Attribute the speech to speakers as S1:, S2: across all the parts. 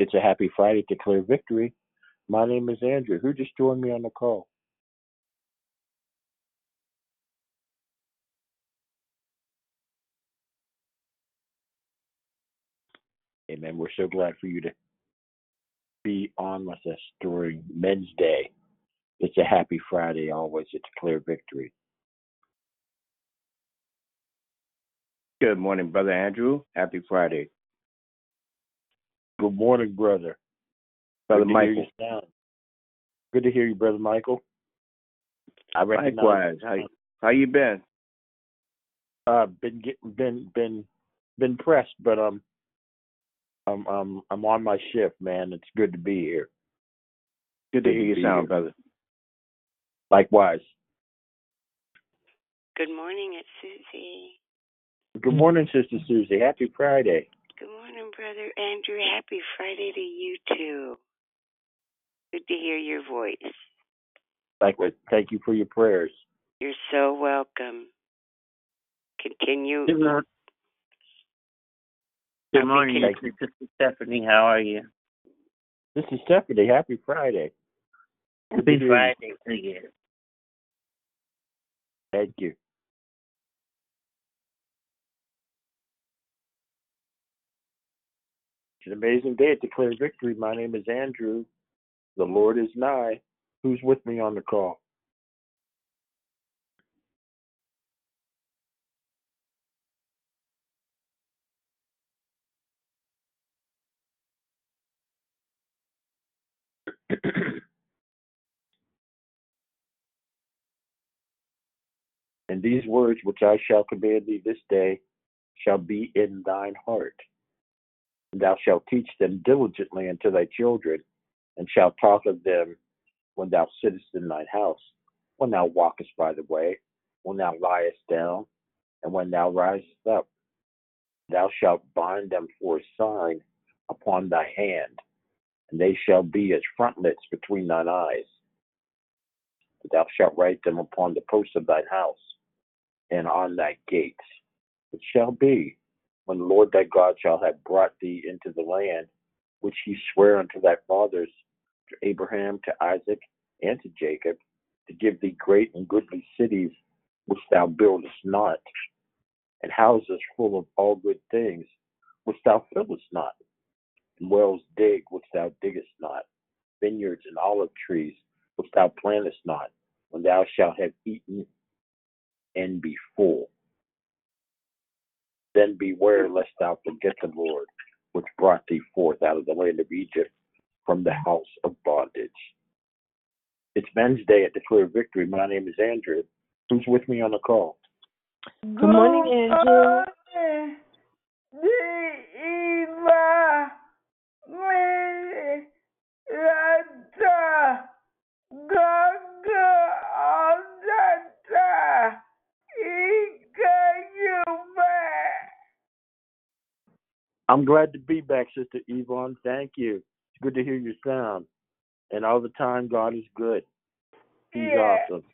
S1: It's a happy Friday, declare victory. My name is Andrew. Who just joined me on the call? Amen. We're so glad for you to be on with us during Men's Day. It's a happy Friday always to clear victory.
S2: Good morning, Brother Andrew. Happy Friday.
S1: Good morning, brother.
S2: Brother
S1: Good to hear
S2: Michael.
S1: your sound. Good to hear you, brother Michael. I recognize.
S2: Likewise. How, how you been?
S1: Uh, been get, been been been pressed, but um, I'm I'm I'm on my shift, man. It's good to be here.
S2: Good to
S1: Good
S2: hear
S1: to
S2: your
S1: be
S2: sound,
S1: here.
S2: brother.
S1: Likewise.
S3: Good morning, it's Susie.
S1: Good morning, Sister Susie. Happy Friday.
S3: Good morning, Brother Andrew. Happy Friday to you too. Good to hear your voice.
S1: Likewise. Thank you for your prayers.
S3: You're so welcome. Continue.
S4: Good morning. Good morning, this is Stephanie. How are you?
S1: This is Stephanie. Happy Friday.
S4: Happy. Friday to you.
S1: Thank you. It's an amazing day at Declare Victory. My name is Andrew. The Lord is nigh. Who's with me on the call? and these words which I shall command thee this day shall be in thine heart. And thou shalt teach them diligently unto thy children, and shalt talk of them when thou sittest in thine house, when thou walkest by the way, when thou liest down, and when thou risest up. Thou shalt bind them for a sign upon thy hand, and they shall be as frontlets between thine eyes. Thou shalt write them upon the posts of thine house and on thy gates. It shall be when the Lord thy God shall have brought thee into the land which he sware unto thy fathers, to Abraham, to Isaac, and to Jacob, to give thee great and goodly cities which thou buildest not, and houses full of all good things which thou fillest not, and wells dig which thou diggest not, vineyards and olive trees which thou plantest not, when thou shalt have eaten and be full. Then beware lest thou forget the Lord, which brought thee forth out of the land of Egypt from the house of bondage. It's Men's Day at Declare Victory. My name is
S5: Andrew.
S1: Who's with me on the call?
S5: Good morning, Andrew.
S1: I'm glad to be back, Sister Yvonne. Thank you. It's good to hear your sound. And all the time, God is good. He's
S5: Yeah.
S1: awesome.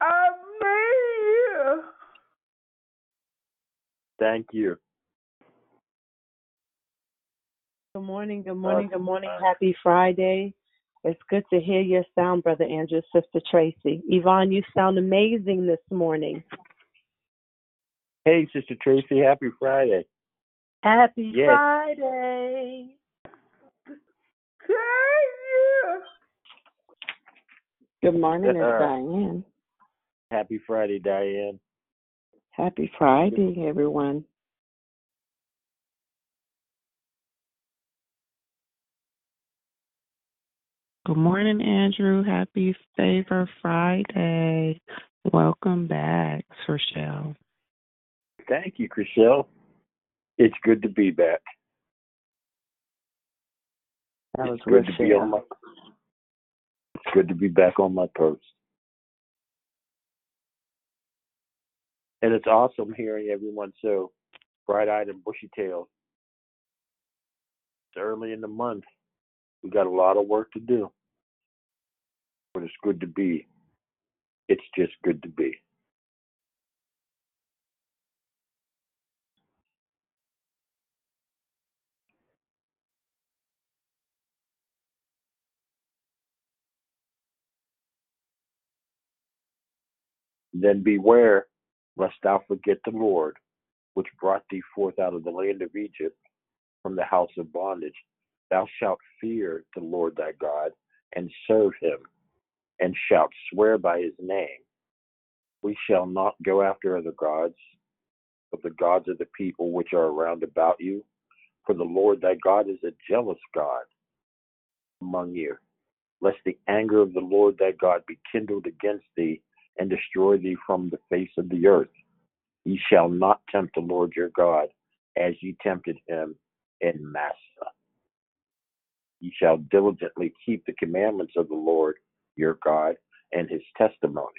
S5: I miss you.
S1: Thank you.
S6: Good morning, good uh, morning, good morning. Happy Friday. It's good to hear your sound, Brother Andrew, Sister Tracy. Yvonne, you sound amazing this morning.
S1: Hey, Sister Tracy. Happy Friday.
S6: Happy
S1: Yes.
S6: Friday. Good morning, it's
S1: Uh,
S6: Diane.
S1: Happy Friday, Diane.
S6: Happy Friday, everyone.
S7: Good morning, Andrew. Happy Favor Friday. Welcome back, Rochelle.
S1: Thank you, Chriselle. It's good to be back.
S6: That was
S1: it's good to be on my. It's good to be back on my post. And it's awesome hearing everyone so bright-eyed and bushy-tailed. It's early in the month. We got a lot of work to do, but it's good to be. It's just good to be. Then beware lest thou forget the Lord, which brought thee forth out of the land of Egypt from the house of bondage. Thou shalt fear the Lord thy God and serve him, and shalt swear by his name. We shall not go after other gods, of the gods of the people which are around about you. For the Lord thy God is a jealous God among you, lest the anger of the Lord thy God be kindled against thee and destroy thee from the face of the earth. Ye shall not tempt the Lord your God as ye tempted him in Massah. Ye shall diligently keep the commandments of the Lord your God and his testimonies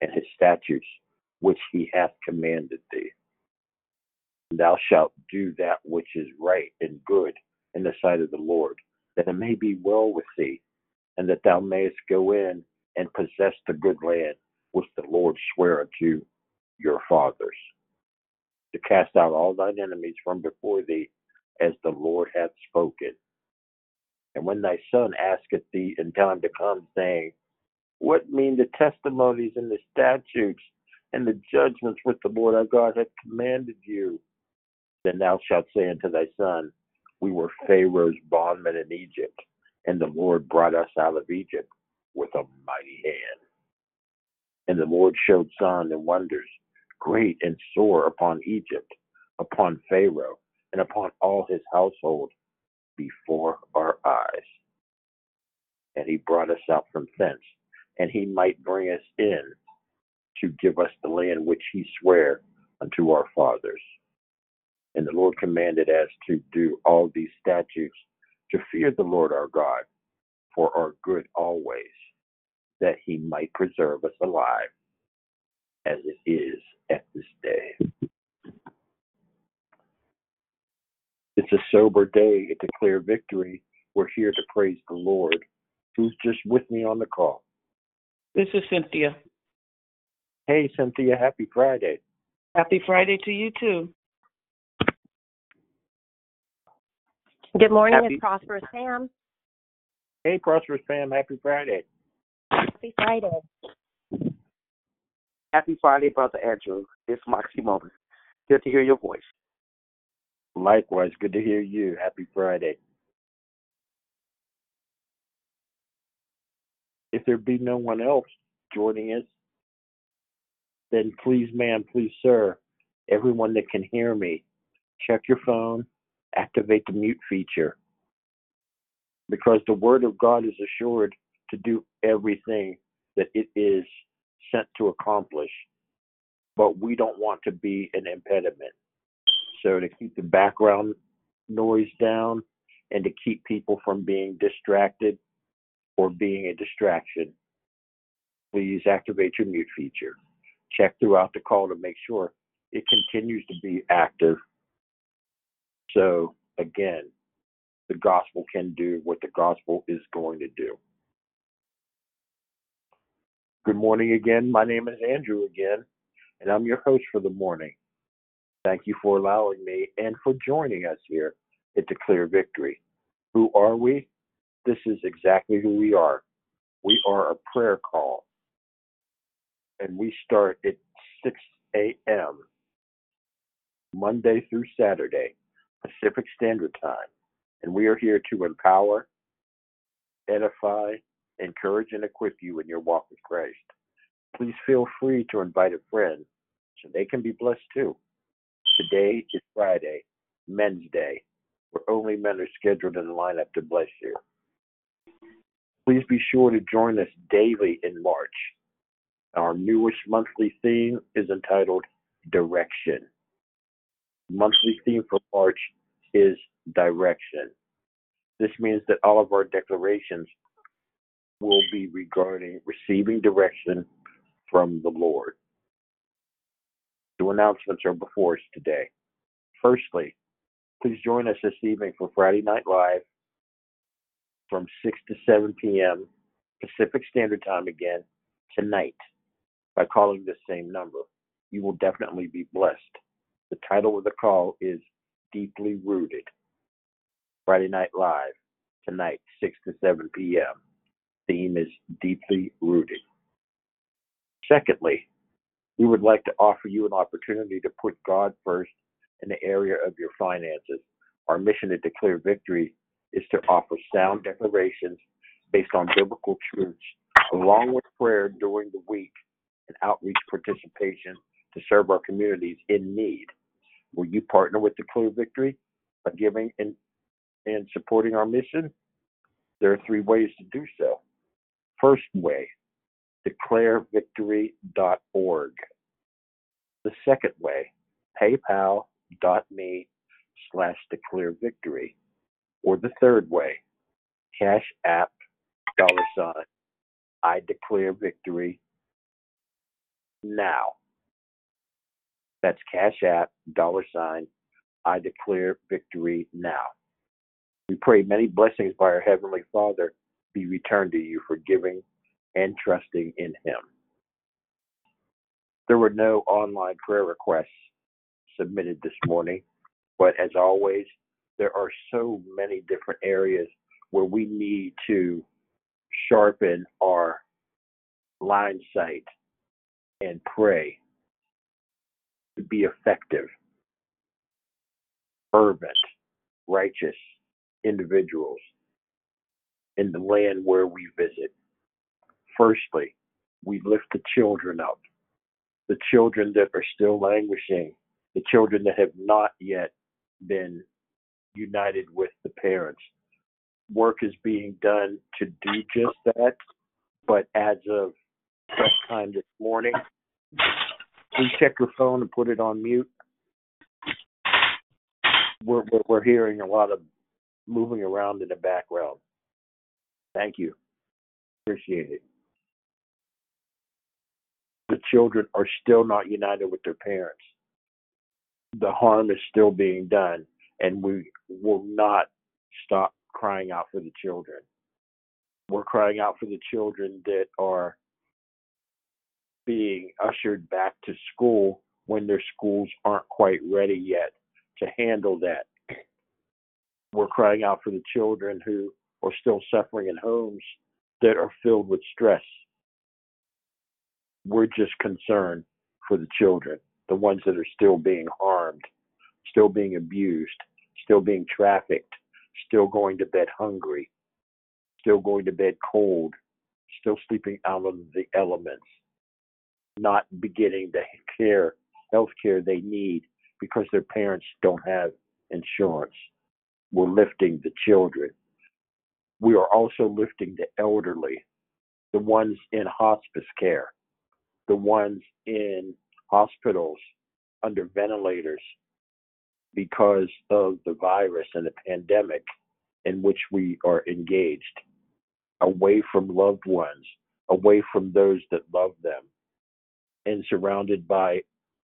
S1: and his statutes which he hath commanded thee. Thou shalt do that which is right and good in the sight of the Lord, that it may be well with thee, and that thou mayest go in and possess the good land which the Lord sware unto your fathers, to cast out all thine enemies from before thee, as the Lord hath spoken. And when thy son asketh thee in time to come, saying, What mean the testimonies and the statutes and the judgments which the Lord our God hath commanded you? Then thou shalt say unto thy son, We were Pharaoh's bondmen in Egypt, and the Lord brought us out of Egypt with a mighty hand. And the Lord showed signs and wonders, great and sore, upon Egypt, upon Pharaoh, and upon all his household before our eyes. And he brought us out from thence, and he might bring us in to give us the land which he sware unto our fathers. And the Lord commanded us to do all these statutes, to fear the Lord our God for our good always, that he might preserve us alive, as it is at this day. It's a sober day, It's a clear victory. We're here to praise the Lord. Who's just with me on the call?
S5: This is Cynthia.
S1: Hey, Cynthia, happy Friday.
S5: Happy Friday to you too.
S8: Good morning,
S1: Happy-
S8: it's Prosperous Sam.
S1: Hey, Prosperous Fam, happy Friday.
S8: Happy Friday.
S9: Happy Friday, Brother Andrew. It's Moxie Moment. Good to hear your voice.
S1: Likewise, good to hear you. Happy Friday. If there be no one else joining us, then please, ma'am, please, sir, everyone that can hear me, check your phone, activate the mute feature. Because the Word of God is assured to do everything that it is sent to accomplish. But we don't want to be an impediment. So, to keep the background noise down and to keep people from being distracted or being a distraction, please activate your mute feature. Check throughout the call to make sure it continues to be active. So, again, the gospel can do what the gospel is going to do. Good morning again. My name is Andrew again, and I'm your host for the morning. Thank you for allowing me and for joining us here at Declare Victory. Who are we? This is exactly who we are. We are a prayer call, and we start at 6 a.m. Monday through Saturday, Pacific Standard Time. And we are here to empower, edify, encourage, and equip you in your walk with Christ. Please feel free to invite a friend so they can be blessed too. Today is Friday, Men's Day, where only men are scheduled in the lineup to bless you. Please be sure to join us daily in March. Our newest monthly theme is entitled Direction. Monthly theme for March is Direction. This means that all of our declarations will be regarding receiving direction from the Lord. Two announcements are before us today. Firstly, please join us this evening for Friday Night Live from 6 to 7 p.m. Pacific Standard Time again tonight by calling this same number. You will definitely be blessed. The title of the call is Deeply Rooted. Friday Night Live tonight, 6 to 7 p.m. Theme is Deeply Rooted. Secondly, We would like to offer you an opportunity to put God first in the area of your finances. Our mission at Declare Victory is to offer sound declarations based on biblical truths, along with prayer during the week and outreach participation to serve our communities in need. Will you partner with Declare Victory by giving and, and supporting our mission? There are three ways to do so. First way, declarevictory.org. The second way, paypal.me slash declare victory. Or the third way, cash app dollar sign I declare victory now. That's cash app dollar sign I declare victory now. We pray many blessings by our Heavenly Father be returned to you for giving and trusting in Him. There were no online prayer requests submitted this morning, but as always, there are so many different areas where we need to sharpen our line sight and pray to be effective, fervent, righteous individuals in the land where we visit. Firstly, we lift the children up, the children that are still languishing, the children that have not yet been united with the parents. Work is being done to do just that, but as of press time this morning, please check your phone and put it on mute. We're, we're, we're hearing a lot of moving around in the background. Thank you. Appreciate it. The children are still not united with their parents. The harm is still being done, and we will not stop crying out for the children. We're crying out for the children that are being ushered back to school when their schools aren't quite ready yet to handle that. We're crying out for the children who are still suffering in homes that are filled with stress. We're just concerned for the children, the ones that are still being harmed, still being abused, still being trafficked, still going to bed hungry, still going to bed cold, still sleeping out of the elements, not beginning the care, health care they need because their parents don't have insurance. We're lifting the children. We are also lifting the elderly, the ones in hospice care, the ones in hospitals under ventilators because of the virus and the pandemic in which we are engaged, away from loved ones, away from those that love them, and surrounded by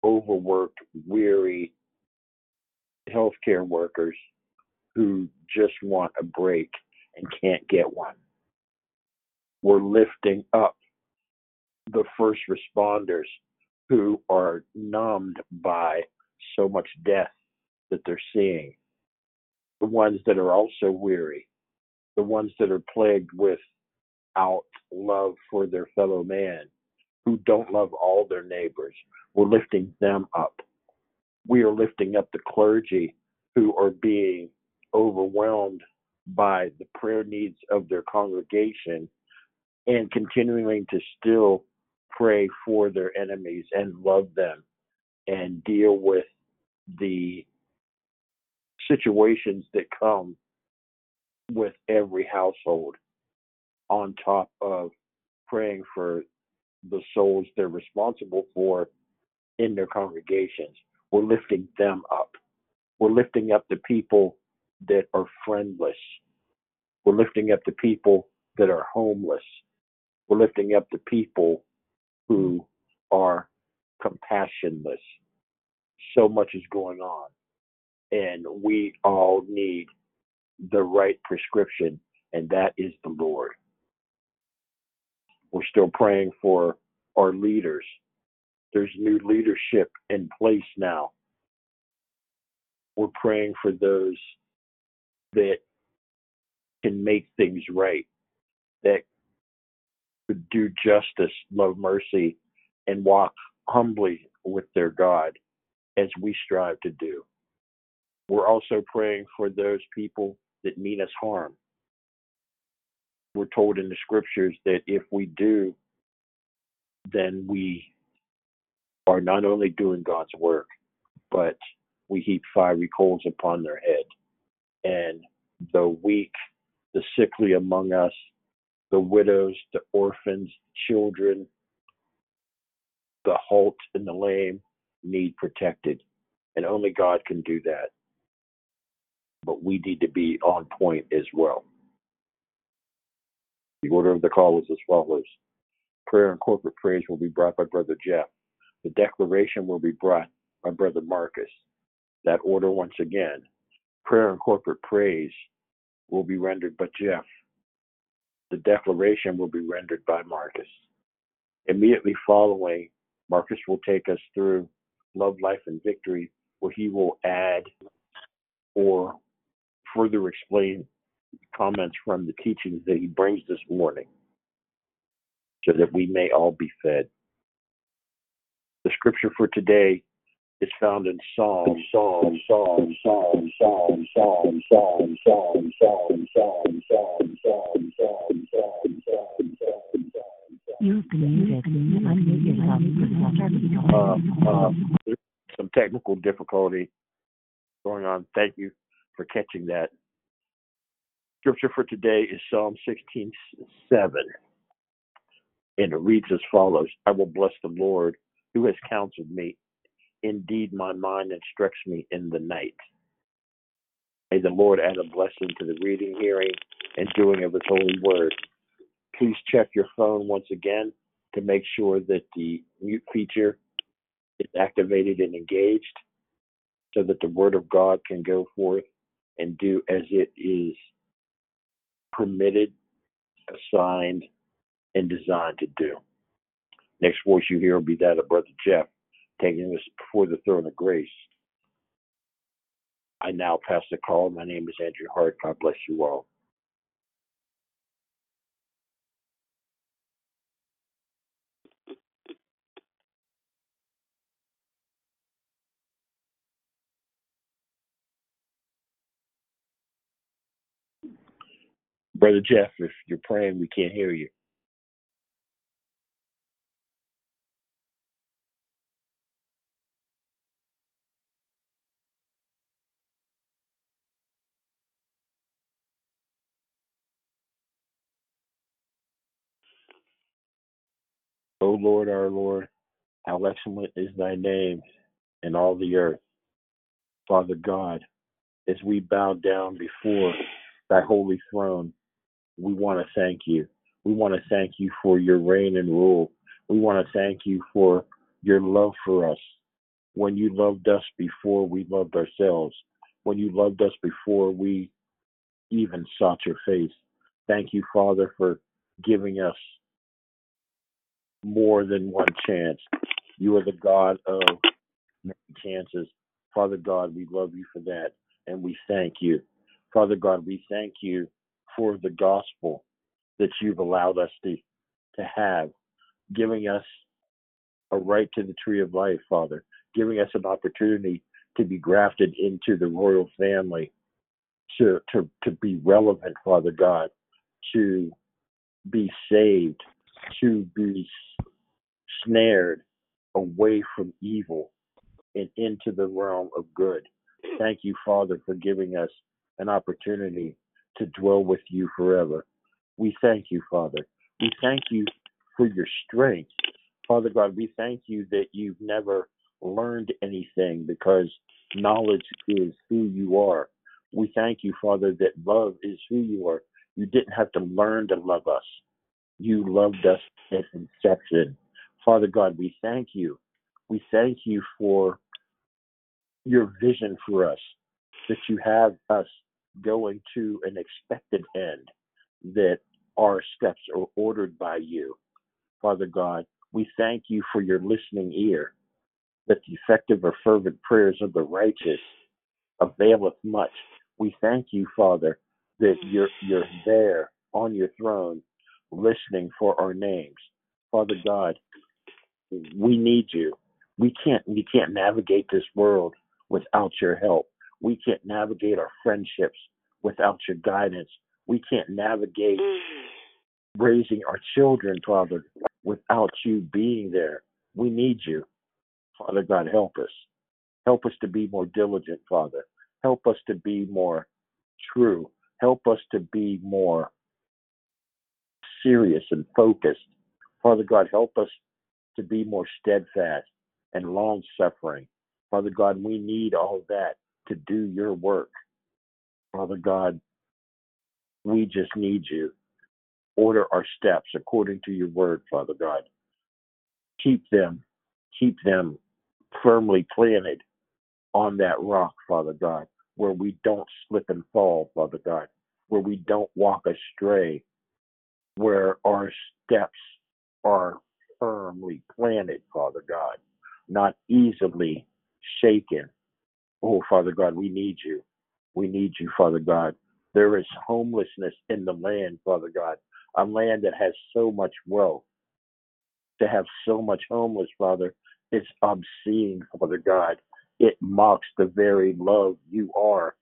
S1: overworked, weary healthcare workers who just want a break and can't get one. We're lifting up the first responders who are numbed by so much death that they're seeing, the ones that are also weary, the ones that are plagued without love for their fellow man, who don't love all their neighbors. We're lifting them up. We are lifting up the clergy who are being overwhelmed by the prayer needs of their congregation and continuing to still pray for their enemies and love them and deal with the situations that come with every household on top of praying for the souls they're responsible for in their congregations. We're lifting them up. We're lifting up the people that are friendless. We're lifting up the people that are homeless. We're lifting up the people who are compassionless. So much is going on. And we all need the right prescription, and that is the Lord. We're still praying for our leaders. There's new leadership in place now. We're praying for those that can make things right, that could do justice, love mercy, and walk humbly with their God as we strive to do. We're also praying for those people that mean us harm. We're told in the scriptures that if we do, then we are not only doing God's work, but we heap fiery coals upon their head. And the weak, the sickly among us, the widows, the orphans, children, the halt and the lame need protected. And only God can do that. But we need to be on point as well. The order of the call is as follows prayer and corporate praise will be brought by Brother Jeff. The declaration will be brought by Brother Marcus. That order once again. Prayer and corporate praise will be rendered by Jeff. The declaration will be rendered by Marcus. Immediately following, Marcus will take us through Love, Life, and Victory, where he will add or further explain comments from the teachings that he brings this morning so that we may all be fed. The scripture for today is found in Psalm, Psalm, Psalm, Psalm, Psalm, Psalm, Psalm, Psalm, Psalm, Psalm, Psalm, Psalm, Psalm, Psalm, Psalm, Psalm,
S10: You've been muted. Unmute yourself. Press star key to
S1: uh, uh, there's some technical difficulty going on. Thank you for catching that. Scripture for today is Psalm 16, 7. And it reads as follows I will bless the Lord who has counseled me. Indeed, my mind instructs me in the night. May the Lord add a blessing to the reading, hearing, and doing of his holy word. Please check your phone once again to make sure that the mute feature is activated and engaged so that the word of God can go forth and do as it is permitted, assigned, and designed to do. Next voice you hear will be that of Brother Jeff, taking us before the throne of grace. I now pass the call. My name is Andrew Hart. God bless you all. Brother Jeff, if you're praying, we can't hear you. Lord, our Lord, how excellent is thy name in all the earth. Father God, as we bow down before thy holy throne, we want to thank you. We want to thank you for your reign and rule. We want to thank you for your love for us. When you loved us before we loved ourselves, when you loved us before we even sought your face. Thank you, Father, for giving us more than one chance. You are the God of many chances. Father God, we love you for that and we thank you. Father God, we thank you for the gospel that you've allowed us to, to have, giving us a right to the tree of life, Father, giving us an opportunity to be grafted into the royal family, to, to, to be relevant, Father God, to be saved, to be snared away from evil and into the realm of good. Thank you, Father, for giving us an opportunity to dwell with you forever. We thank you, Father. We thank you for your strength. Father God, we thank you that you've never learned anything because knowledge is who you are. We thank you, Father, that love is who you are. You didn't have to learn to love us. You loved us at inception. Father God, we thank you. We thank you for your vision for us, that you have us going to an expected end, that our steps are ordered by you. Father God, we thank you for your listening ear, that the effective or fervent prayers of the righteous availeth much. We thank you, Father, that you're you're there on your throne listening for our names. Father God, we need you. We can't we can't navigate this world without your help. We can't navigate our friendships without your guidance. We can't navigate
S3: Mm.
S1: raising our children, Father, without you being there. We need you. Father God, help us. Help us to be more diligent, Father. Help us to be more true. Help us to be more serious and focused. Father God, help us to be more steadfast and long suffering. Father God, we need all that to do your work. Father God, we just need you. Order our steps according to your word, Father God. Keep them, keep them firmly planted on that rock, Father God, where we don't slip and fall, Father God, where we don't walk astray, where our steps are firmly planted, Father God, not easily shaken. Oh, Father God, we need you. We need you, Father God. There is homelessness in the land, Father God, a land that has so much wealth. To have so much homeless, Father, it's obscene, Father God. It mocks the very love you are.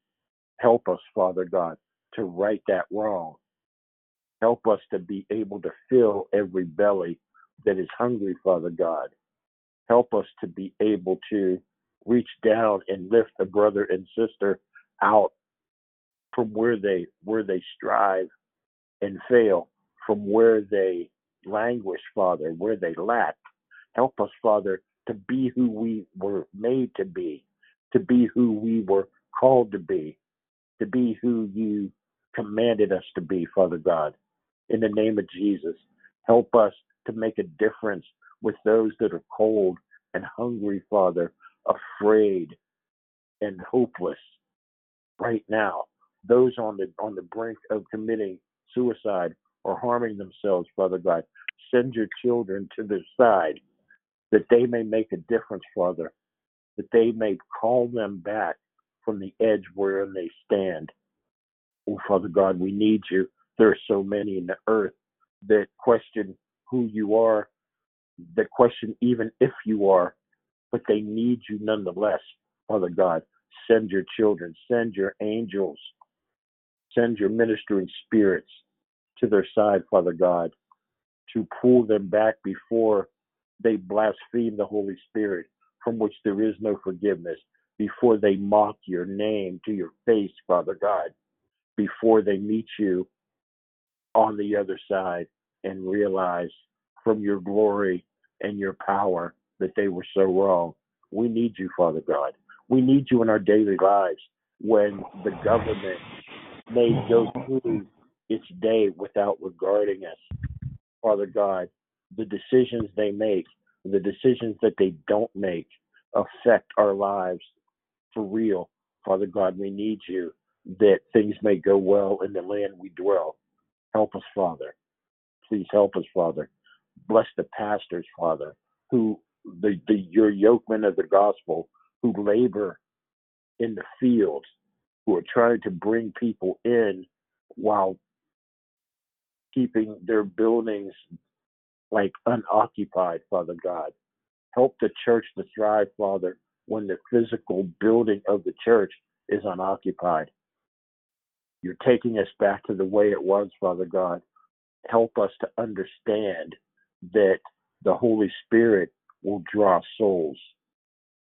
S1: Help us, Father God, to right that wrong. Help us to be able to fill every belly that is hungry, Father God. Help us to be able to reach down and lift a brother and sister out from where they where they strive and fail, from where they languish, Father, where they lack. Help us, Father, to be who we were made to be, to be who we were called to be, to be who you commanded us to be, Father God. In the name of Jesus, help us to make a difference with those that are cold and hungry, Father, afraid and hopeless right now. Those on the on the brink of committing suicide or harming themselves, Father God, send your children to their side that they may make a difference, Father, that they may call them back from the edge wherein they stand. Oh, Father God, we need you. There are so many in the earth that question who you are, that question even if you are, but they need you nonetheless, Father God. Send your children, send your angels, send your ministering spirits to their side, Father God, to pull them back before they blaspheme the Holy Spirit, from which there is no forgiveness, before they mock your name to your face, Father God, before they meet you on the other side and realize from your glory and your power that they were so wrong. We need you, Father God. We need you in our daily lives when the government may go through its day without regarding us. Father God, the decisions they make, the decisions that they don't make affect our lives for real. Father God, we need you that things may go well in the land we dwell. Help us, Father. Please help us, Father. Bless the pastors, Father, who the, the your yokemen of the gospel who labor in the fields, who are trying to bring people in while keeping their buildings like unoccupied, Father God. Help the church to thrive, Father, when the physical building of the church is unoccupied. You're taking us back to the way it was, Father God. Help us to understand that the Holy Spirit will draw souls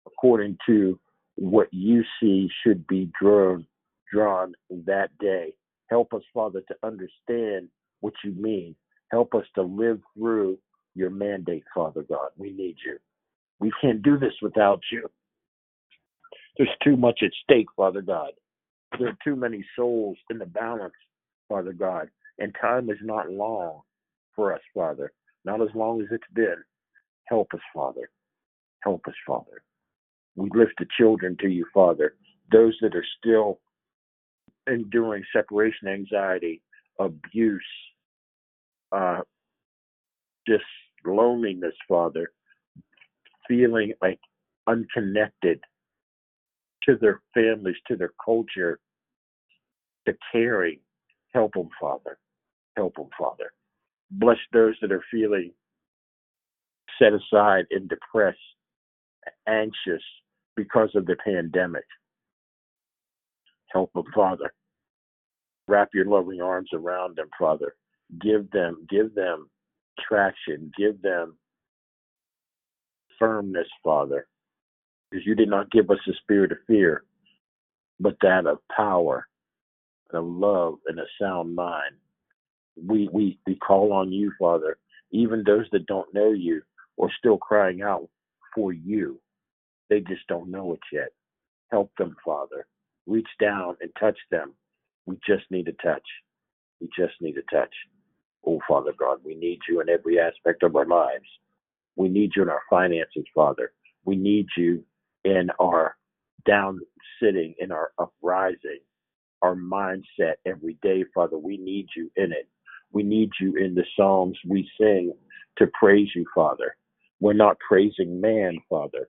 S1: according to what you see should be drawn drawn that day. Help us, Father, to understand what you mean. Help us to live through your mandate, Father God. We need you. We can't do this without you. There's too much at stake, Father God. There are too many souls in the balance, Father God. And time is not long for us, Father. Not as long as it's been. Help us, Father. Help us, Father. We lift the children to you, Father. Those that are still enduring separation anxiety, abuse, uh, just loneliness, Father, feeling like unconnected to their families, to their culture, to caring. Help them, Father. Help them, Father. Bless those that are feeling set aside and depressed anxious because of the pandemic. Help them, Father. Wrap your loving arms around them, Father. Give them, give them traction. Give them firmness, Father. Because you did not give us the spirit of fear, but that of power, and of love, and a sound mind. We we we call on you, Father. Even those that don't know you are still crying out for you. They just don't know it yet. Help them, Father. Reach down and touch them. We just need a touch. We just need a touch. Oh, Father God, we need you in every aspect of our lives. We need you in our finances, Father. We need you in our down sitting, in our uprising, our mindset every day, Father. We need you in it. We need you in the Psalms we sing to praise you, Father. We're not praising man, Father,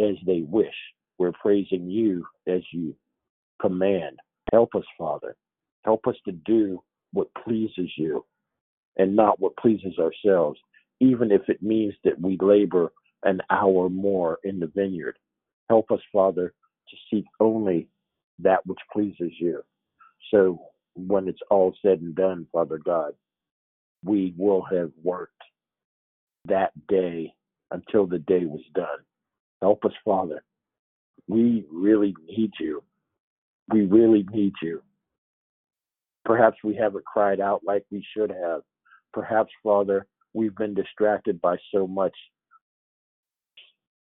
S1: as they wish. We're praising you as you command. Help us, Father. Help us to do what pleases you and not what pleases ourselves, even if it means that we labor an hour more in the vineyard. Help us, Father, to seek only that which pleases you. So when it's all said and done, Father God, we will have worked that day until the day was done. Help us, Father. We really need you. We really need you. Perhaps we haven't cried out like we should have. Perhaps, Father, we've been distracted by so much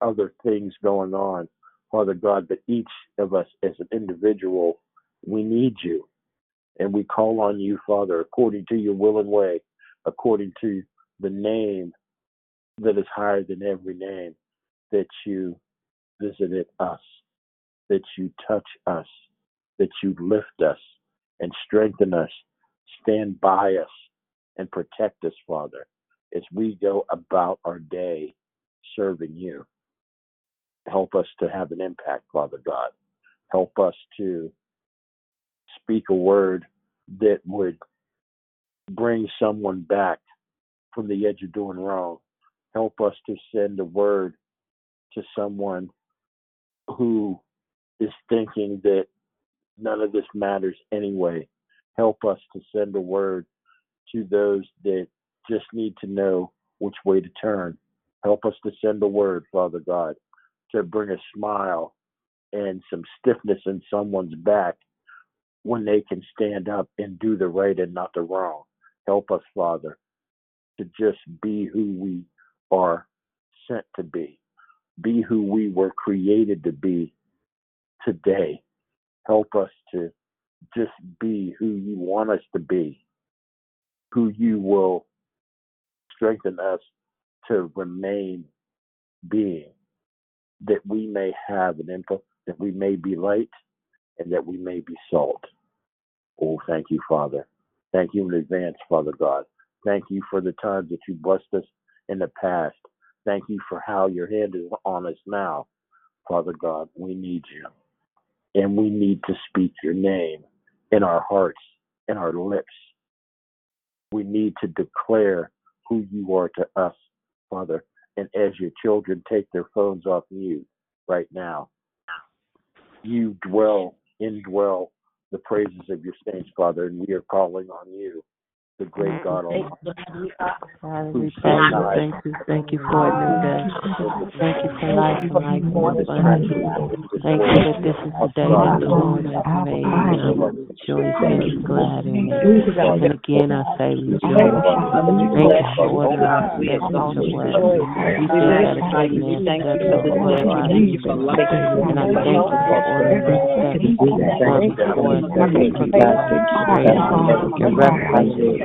S1: other things going on, Father God, but each of us as an individual, we need you. And we call on you, Father, according to your will and way, according to the name that is higher than every name, that you visited us, that you touch us, that you lift us and strengthen us, stand by us, and protect us, Father, as we go about our day serving you. Help us to have an impact, Father God. Help us to speak a word that would bring someone back from the edge of doing wrong. Help us to send a word to someone who is thinking that none of this matters anyway. Help us to send a word to those that just need to know which way to turn. Help us to send a word, Father God, to bring a smile and some stiffness in someone's back when they can stand up and do the right and not the wrong. Help us, Father, to just be who we are sent to be, be who we were created to be today. Help us to just be who you want us to be, who you will strengthen us to remain being, that we may have an info, that we may be light, and that we may be salt. Oh, thank you, Father. Thank you in advance, Father God. Thank you for the times that you blessed us in the past. Thank you for how your hand is on us now, Father God. We need you. And we need to speak your name in our hearts, in our lips. We need to declare who you are to us, Father. And as your children take their phones off mute right now, you dwell, indwell the praises of your saints, Father, and we are calling on you, the great God Almighty.
S7: Father, we
S1: sits
S7: thank you, thank you, thank you for a new day. Thank you for life and life more abundantly. Thank you that this is the day that the Lord has made, and I will and be glad in it. And again, I say rejoice. Thank you for ordering our steps in your word. You. Said that a great man's steps are ordered by you. And I thank you for ordering our steps. going before us and making the way straight. Your revelation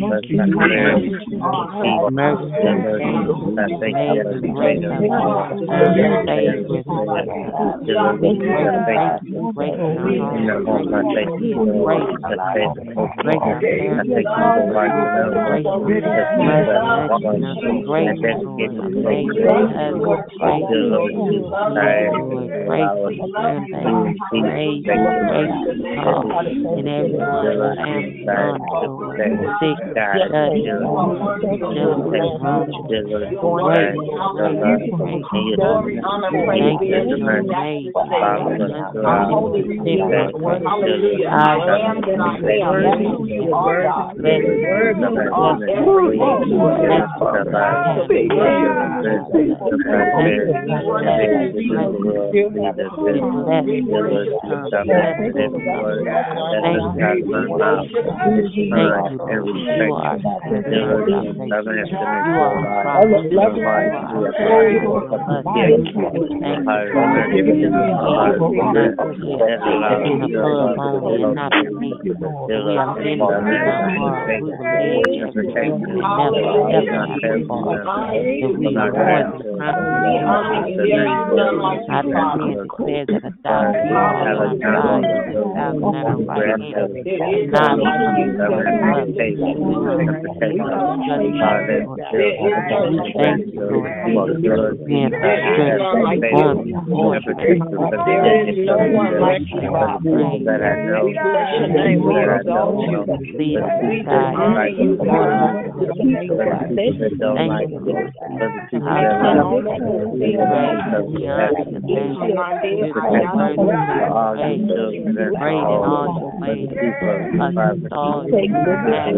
S7: for your grace and mercy. Mercy,
S11: mercy, mercy, mercy, amazing grace, undeserved favor, big grace, thank you for grace in our hearts, thank you. for grace, grace our character, grace resurrection Lord, amazing heaven, grace, Lord, grace for survey, grace, grace to talk, and everyone, family, son, Lord, sick, shut, children, room, grace, grace, grace, grace, thank you for your amazing, Thank you, Lord, for being our strength, on before
S12: that I know, that I know,
S11: lead us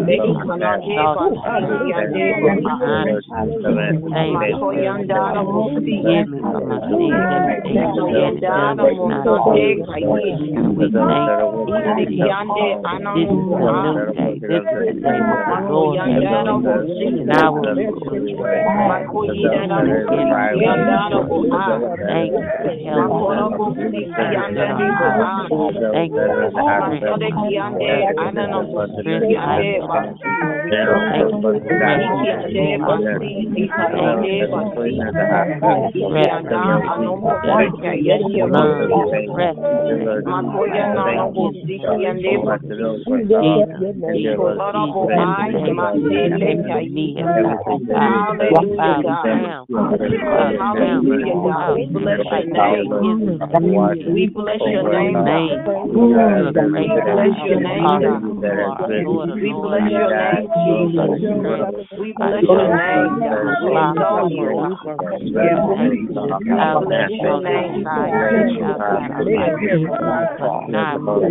S11: thank you, you magnify, exalt you, honor you. Thank you, forgive me for my sins, everything I said and done that's not of you. And we thank you, Jesus. This is a new day. This is the day that the Lord has made. And I will rejoice. Thank you for health. Thank you for health. Thank you for strength. Thank you for strength. Strength like others. Thank you for strength.
S7: We bless your name.
S11: You are a great God.
S7: your name,
S11: Awesome.
S7: God.
S11: You are Lord of
S7: We bless your name, Jesus. We bless your name, God. We exalt you. We bless your name,
S11: We thank you, Lord.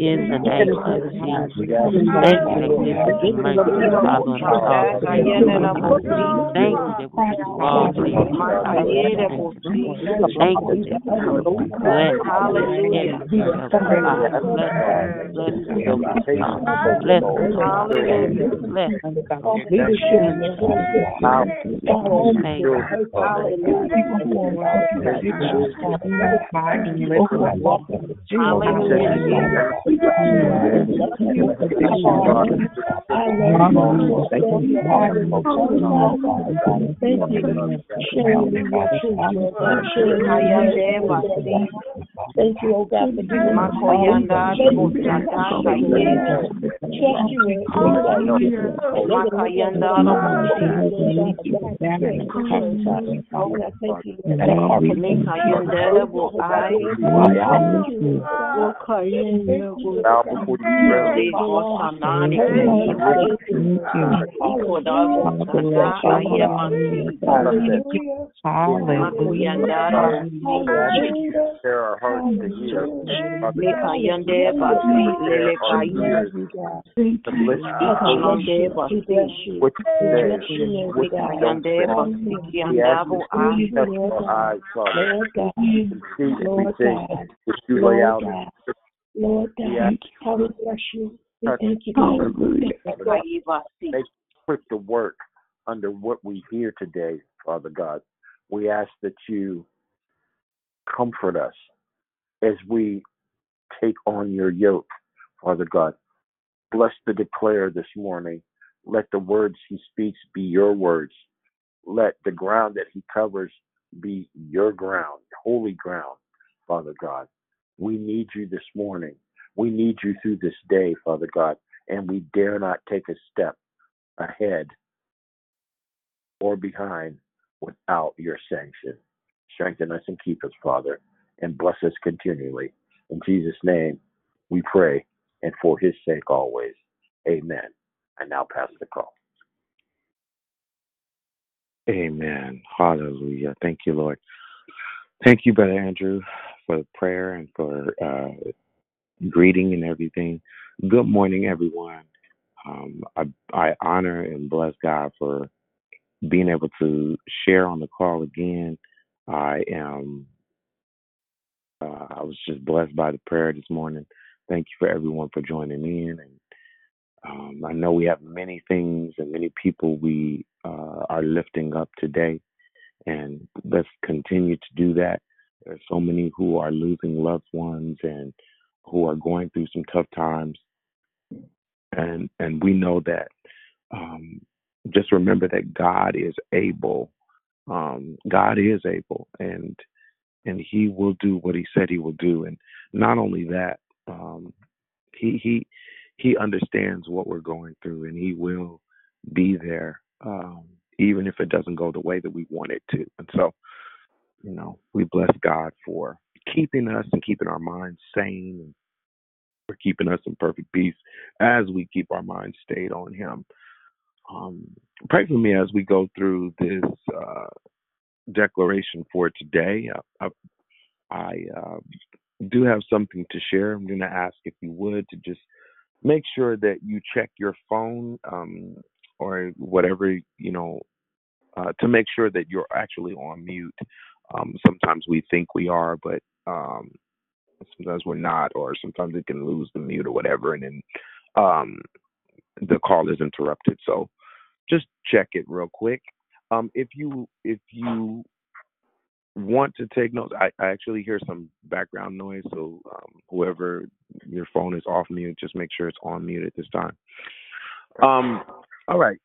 S11: In the name of Jesus. Thank you that this is the mercy Father and all. Thank you that we can all things Thank you that we bless every part of our lives. Bless bless bless bless
S6: Thank you, oh God, for giving us
S7: Makoyanda,
S6: Trust you in
S7: Makayanda, Mikayanda,
S1: Bow before the There are hearts to hear.
S7: Mikayande, Basi, Lele, Kayi,
S1: The bliss
S7: Mikayande, Basi,
S1: which says, which don't
S7: Mikayande,
S1: say.
S7: Basi,
S1: We ask you to touch our eyes, Father, and see everything which you lay out. in Scripture.
S6: Lord
S1: We
S6: God,
S1: ask
S6: how we bless you. We thank you, God.
S1: Father God.
S7: Kayi, Basi.
S1: Make quick to work under what we hear today, Father God. We ask that you comfort us as we take on your yoke, Father God. Bless the declarer this morning. Let the words he speaks be your words. Let the ground that he covers be your ground, holy ground, Father God. We need you this morning. We need you through this day, Father God, and we dare not take a step ahead or behind without your sanction. Strengthen us and keep us, Father, and bless us continually. In Jesus' name, we pray, and for his sake always. Amen. I now pass the call.
S13: Amen. Hallelujah. Thank you, Lord. Thank you, Brother Andrew, for the prayer and for uh, greeting and everything. Good morning, everyone. Um, I, I honor and bless God for being able to share on the call again. I am. Uh, I was just blessed by the prayer this morning. Thank you for everyone for joining in, and um, I know we have many things and many people we uh, are lifting up today, and let's continue to do that. There's so many who are losing loved ones and who are going through some tough times, and and we know that. Um, just remember that God is able. Um, God is able, and and He will do what He said He will do. And not only that, um, He He He understands what we're going through, and He will be there, um, even if it doesn't go the way that we want it to. And so, you know, we bless God for keeping us and keeping our minds sane and for keeping us in perfect peace as we keep our minds stayed on Him. Um, pray for me as we go through this uh, declaration for today. I, I, I uh, do have something to share. I'm going to ask if you would to just make sure that you check your phone um, or whatever, you know, uh, to make sure that you're actually on mute. Um, sometimes we think we are, but um, sometimes we're not, or sometimes it can lose the mute or whatever, and then um, the call is interrupted. So just check it real quick. Um, if you if you want to take notes, I, I actually hear some background noise. So um, whoever your phone is off mute, just make sure it's on mute at this time. Um, all right.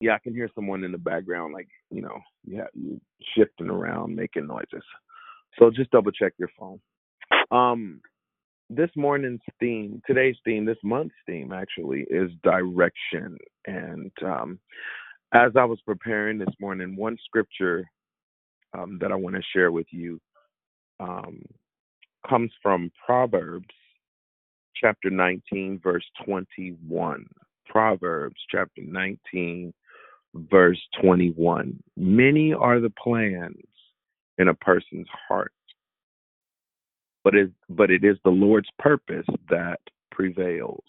S13: Yeah, I can hear someone in the background, like you know, yeah, shifting around, making noises. So just double check your phone. Um, this morning's theme, today's theme, this month's theme actually is direction. And um, as I was preparing this morning, one scripture um, that I want to share with you um, comes from Proverbs chapter 19, verse 21. Proverbs chapter 19, verse 21. Many are the plans in a person's heart, but it, but it is the Lord's purpose that prevails.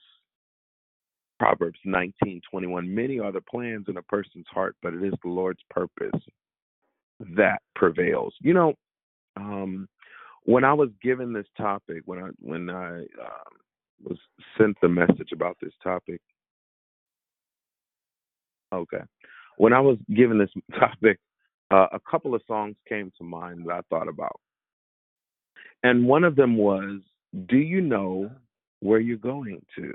S13: Proverbs 19:21 Many are the plans in a person's heart, but it is the Lord's purpose that prevails. You know, um, when I was given this topic, when I when I um, was sent the message about this topic, okay, when I was given this topic, uh, a couple of songs came to mind that I thought about, and one of them was "Do You Know Where You're Going to?"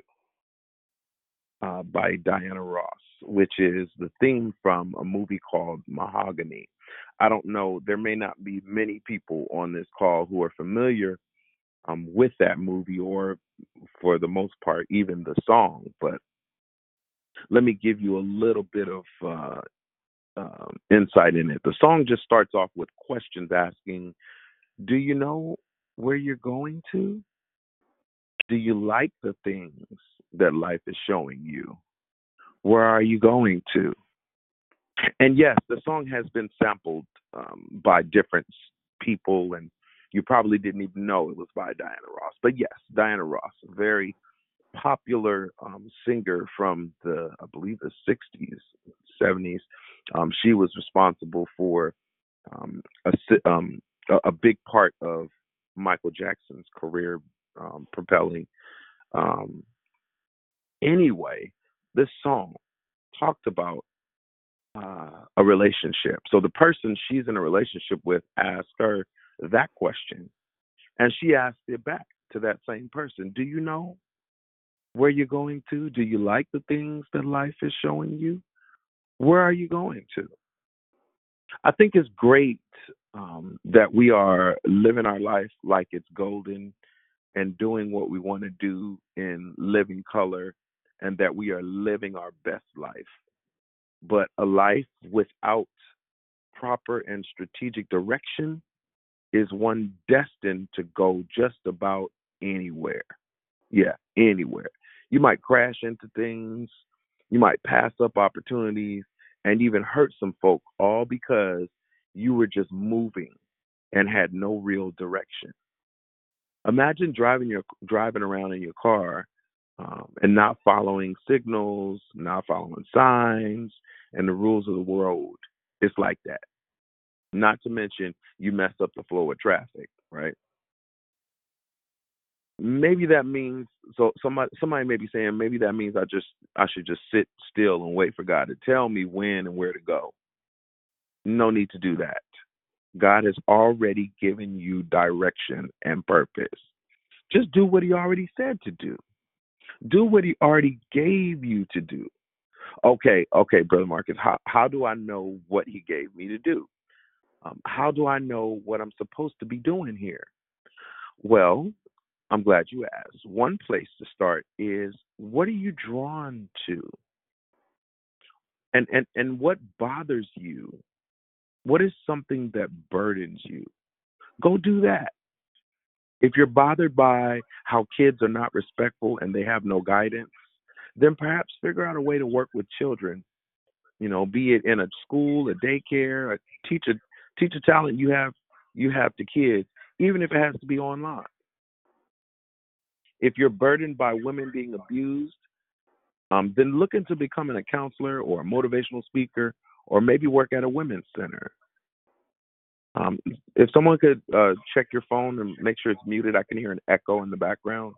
S13: Uh, by Diana Ross, which is the theme from a movie called Mahogany. I don't know, there may not be many people on this call who are familiar um, with that movie or, for the most part, even the song, but let me give you a little bit of uh, um, insight in it. The song just starts off with questions asking, Do you know where you're going to? Do you like the things that life is showing you? Where are you going to? And yes, the song has been sampled um, by different people, and you probably didn't even know it was by Diana Ross. But yes, Diana Ross, a very popular um, singer from the, I believe, the 60s, 70s. Um, she was responsible for um, a, um, a big part of Michael Jackson's career, um, propelling. Um, anyway, this song talked about uh, a relationship. So the person she's in a relationship with asks her that question And she asked it back to that same person Do you know where you're going to? Do you like the things that life is showing you? Where are you going to? I think it's great um, that we are living our life like it's golden and doing what we want to do in living color and that we are living our best life. But a life without proper and strategic direction is one destined to go just about anywhere. Yeah, anywhere. You might crash into things, you might pass up opportunities, and even hurt some folk, all because you were just moving and had no real direction. Imagine driving your driving around in your car um, and not following signals, not following signs, and the rules of the road. It's like that. Not to mention you mess up the flow of traffic, right? Maybe that means so somebody somebody may be saying maybe that means I just I should just sit still and wait for God to tell me when and where to go. No need to do that. God has already given you direction and purpose. Just do what he already said to do. Do what he already gave you to do. Okay, okay, brother Marcus, how how do I know what he gave me to do? Um, how do I know what I'm supposed to be doing here? Well, I'm glad you asked. One place to start is what are you drawn to? And and and what bothers you? What is something that burdens you? Go do that. If you're bothered by how kids are not respectful and they have no guidance, then perhaps figure out a way to work with children. You know, be it in a school, a daycare, a teach a teach a talent you have you have to kids, even if it has to be online. If you're burdened by women being abused, um, then look into becoming a counselor or a motivational speaker, or maybe work at a women's center. Um, if someone could uh, check your phone and make sure it's muted, I can hear an echo in the background.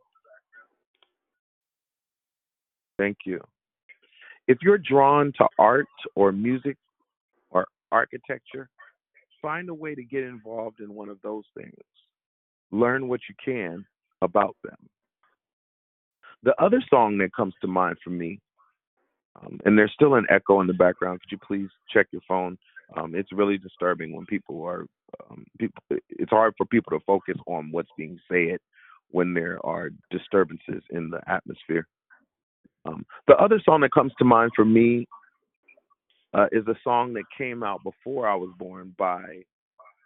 S13: Thank you. If you're drawn to art or music or architecture, find a way to get involved in one of those things. Learn what you can about them. The other song that comes to mind for me, um, and there's still an echo in the background. Could you please check your phone? Um, it's really disturbing when people are um, people. It's hard for people to focus on what's being said when there are disturbances in the atmosphere. Um, the other song that comes to mind for me uh, is a song that came out before I was born by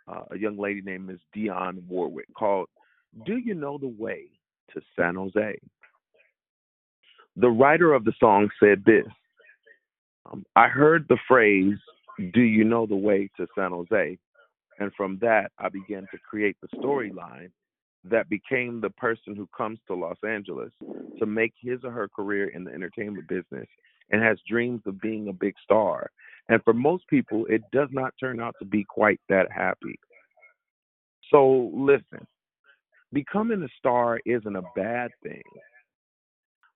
S13: uh, a young lady named Miss Dionne Warwick called "Do You Know the Way to San Jose." The writer of the song said this um, I heard the phrase, Do you know the way to San Jose? And from that, I began to create the storyline that became the person who comes to Los Angeles to make his or her career in the entertainment business and has dreams of being a big star. And for most people, it does not turn out to be quite that happy. So listen, becoming a star isn't a bad thing.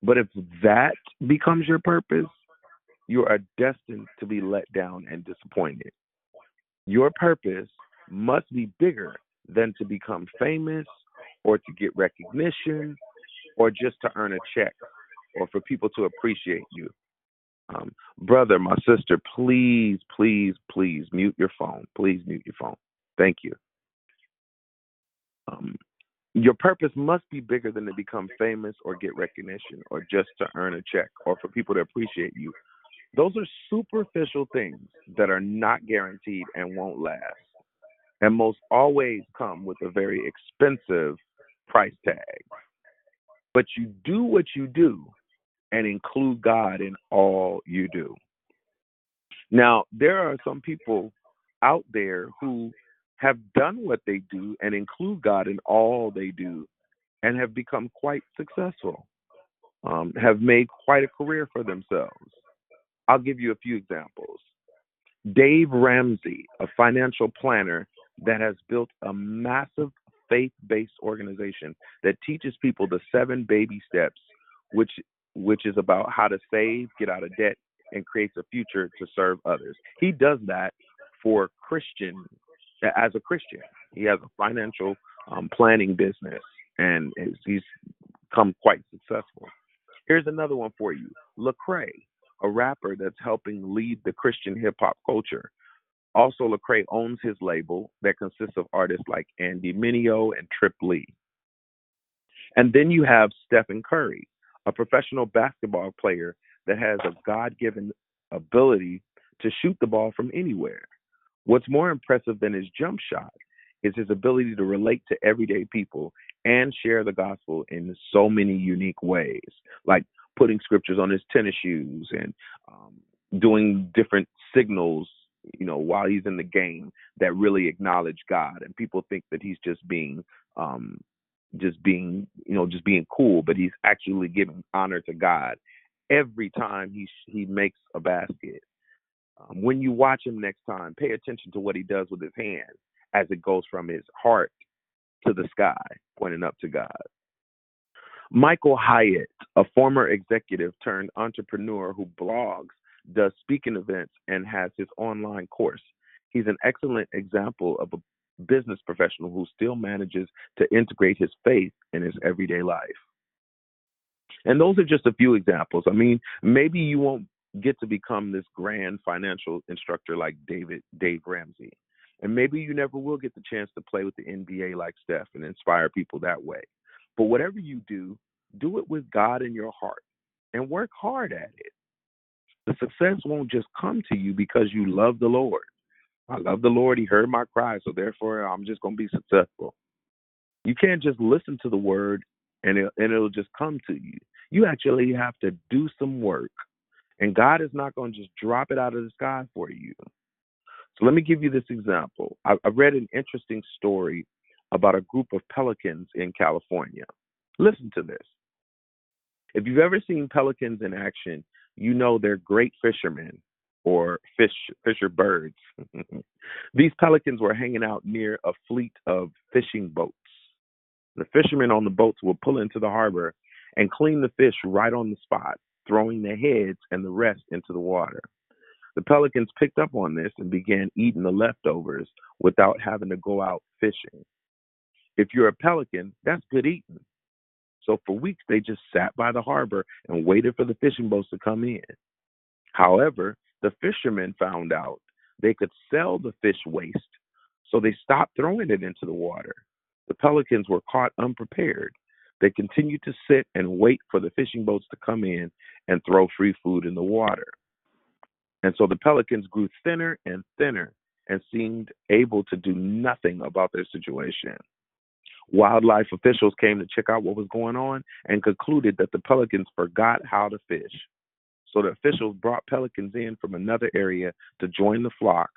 S13: But if that becomes your purpose, you are destined to be let down and disappointed. Your purpose must be bigger than to become famous or to get recognition or just to earn a check or for people to appreciate you. Um, brother, my sister, please, please, please mute your phone. Please mute your phone. Thank you. Um, your purpose must be bigger than to become famous or get recognition or just to earn a check or for people to appreciate you. Those are superficial things that are not guaranteed and won't last. And most always come with a very expensive price tag. But you do what you do and include God in all you do. Now, there are some people out there who have done what they do and include God in all they do and have become quite successful, um, have made quite a career for themselves. I'll give you a few examples. Dave Ramsey, a financial planner that has built a massive faith based organization that teaches people the seven baby steps, which which is about how to save, get out of debt, and creates a future to serve others. He does that for Christian as a Christian. He has a financial um, planning business, and he's come quite successful. Here's another one for you Lecrae, a rapper that's helping lead the Christian hip hop culture. Also, Lecrae owns his label that consists of artists like Andy Mineo and Trip Lee. And then you have Stephen Curry, a professional basketball player that has a God given ability to shoot the ball from anywhere. What's more impressive than his jump shot is his ability to relate to everyday people and share the gospel in so many unique ways, like putting scriptures on his tennis shoes and um, doing different signals, you know, while he's in the game that really acknowledge God. And people think that he's just being, um, just being, you know, just being cool, but he's actually giving honor to God every time he he makes a basket. Um, when you watch him next time, pay attention to what he does with his hands as it goes from his heart to the sky, pointing up to God. Michael Hyatt, a former executive turned entrepreneur who blogs, does speaking events, and has his online course. He's an excellent example of a business professional who still manages to integrate his faith in his everyday life. And those are just a few examples. I mean, maybe you won't get to become this grand financial instructor like David Dave Ramsey. And maybe you never will get the chance to play with the NBA like Steph and inspire people that way. But whatever you do, do it with God in your heart and work hard at it. The success won't just come to you because you love the Lord. I love the Lord. He heard my cry, so therefore I'm just going to be successful. You can't just listen to the word and, it, and it'll just come to you. You actually have to do some work. And God is not going to just drop it out of the sky for you. So let me give you this example. I, I read an interesting story about a group of pelicans in California. Listen to this. If you've ever seen pelicans in action, you know they're great fishermen or fish fisher birds. These pelicans were hanging out near a fleet of fishing boats. The fishermen on the boats would pull into the harbor and clean the fish right on the spot, throwing the heads and the rest into the water. The pelicans picked up on this and began eating the leftovers without having to go out fishing. If you're a pelican, that's good eating. So for weeks, they just sat by the harbor and waited for the fishing boats to come in. However, the fishermen found out they could sell the fish waste, so they stopped throwing it into the water. The pelicans were caught unprepared. They continued to sit and wait for the fishing boats to come in and throw free food in the water. And so the pelicans grew thinner and thinner and seemed able to do nothing about their situation. Wildlife officials came to check out what was going on and concluded that the pelicans forgot how to fish. So the officials brought pelicans in from another area to join the flock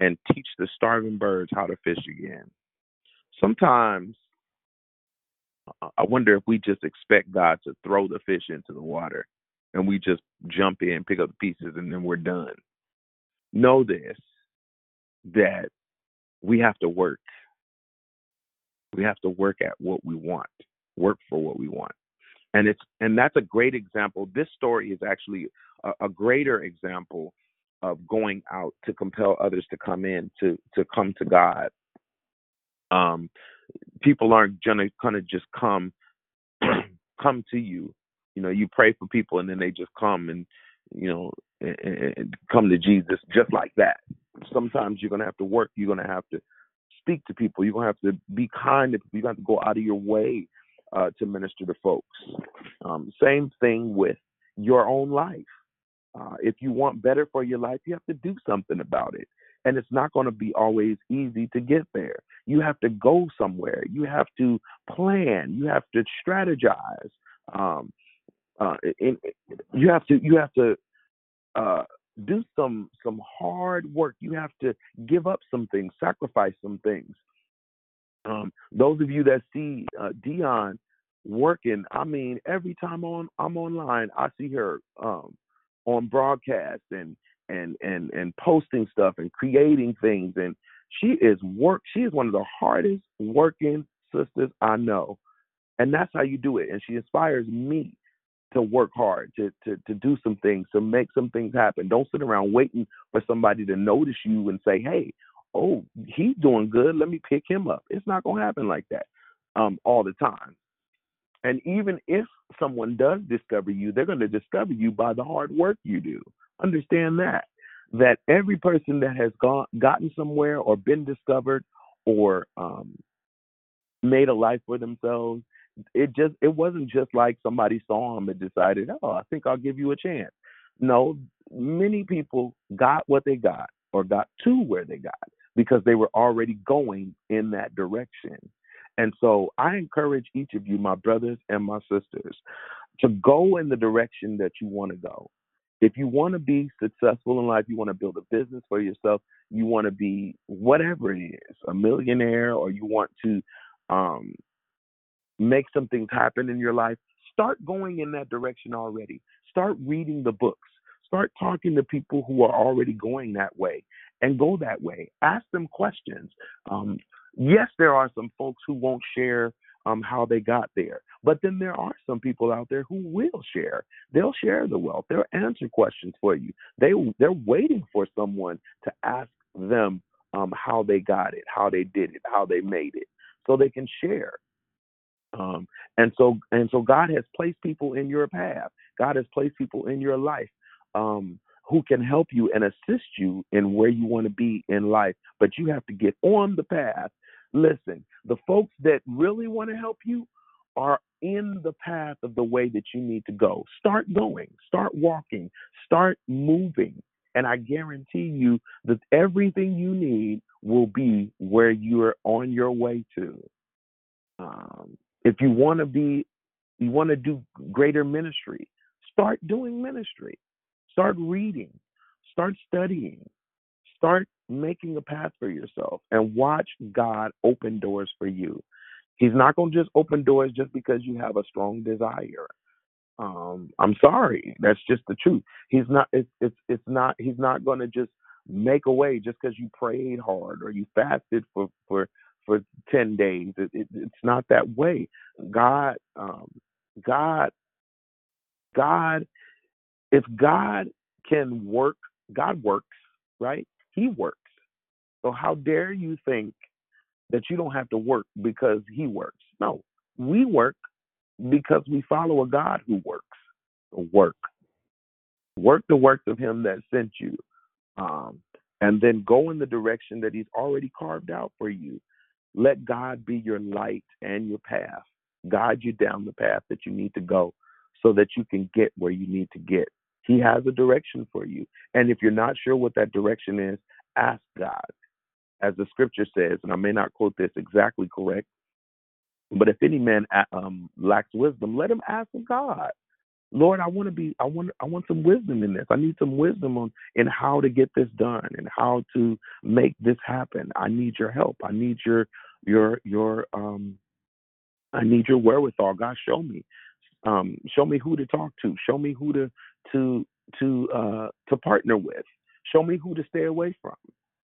S13: and teach the starving birds how to fish again. Sometimes I wonder if we just expect God to throw the fish into the water and we just jump in, pick up the pieces, and then we're done. Know this that we have to work. We have to work at what we want, work for what we want. And it's and that's a great example. This story is actually a, a greater example of going out to compel others to come in to to come to God. Um, people aren't gonna kind of just come come to you you know you pray for people and then they just come and you know and, and come to jesus just like that sometimes you're to have to work you're to have to speak to people. You're to have to be kind to people. You have to go out of your way uh, to minister to folks. Um, same thing with your own life. Uh, if you want better for your life you have to do something about it. And it's not going to be always easy to get there. You have to go somewhere. You have to plan. You have to strategize. Um, uh, in, you have to you have to uh, do some some hard work. You have to give up some things, sacrifice some things. Um, those of you that see uh, Dion working, I mean, every time on I'm online, I see her um, on broadcast and and and and posting stuff and creating things, and she is work. She is one of the hardest working sisters I know, and that's how you do it. And she inspires me to work hard, to, to, to do some things, to make some things happen. Don't sit around waiting for somebody to notice you and say, hey, oh, he's doing good. Let me pick him up. It's not going to happen like that um, all the time. And even if someone does discover you, they're going to discover you by the hard work you do. Understand that. That every person that has gone gotten somewhere or been discovered or um, made a life for themselves, it just it wasn't just like somebody saw him and decided, oh, I think I'll give you a chance. No, many people got what they got or got to where they got because they were already going in that direction. And so I encourage each of you, my brothers and my sisters, to go in the direction that you want to go. If you want to be successful in life, you want to build a business for yourself, you want to be whatever it is, a millionaire, or you want to um, make some things happen in your life, start going in that direction already. Start reading the books. Start talking to people who are already going that way and go that way. Ask them questions. Um, yes, there are some folks who won't share um, how they got there, but then there are some people out there who will share. They'll share the wealth. They'll answer questions for you. They they're waiting for someone to ask them um, how they got it, how they did it, how they made it, so they can share. Um, and so and so God has placed people in your path. God has placed people in your life um, who can help you and assist you in where you want to be in life. But you have to get on the path. Listen, the folks that really want to help you are in the path of the way that you need to go. Start going, start walking, start moving. And I guarantee you that everything you need will be where you're on your way to. Um, if you want to be, you want to do greater ministry, start doing ministry. Start reading, start studying, start making a path for yourself, and watch God open doors for you. He's not going to just open doors just because you have a strong desire. Um, I'm sorry, that's just the truth. He's not. It's it's it's not. He's not going to just make a way just because you prayed hard or you fasted for for for ten days. It, it, it's not that way. God, um, God, God if God can work, God works, right? He works. So how dare you think that you don't have to work because he works? No, we work because we follow a God who works. Work. Work the works of him that sent you. Um, and then go in the direction that he's already carved out for you. Let God be your light and your path. Guide you down the path that you need to go so that you can get where you need to get. He has a direction for you. And if you're not sure what that direction is, ask God. As the scripture says, and I may not quote this exactly correct, but if any man um, lacks wisdom, let him ask of God. Lord, I want to be, I want, I want some wisdom in this. I need some wisdom on in how to get this done and how to make this happen. I need your help. I need your, your, your, um, I need your wherewithal. God, show me um, show me who to talk to show me who to to to uh, to partner with show me who to stay away from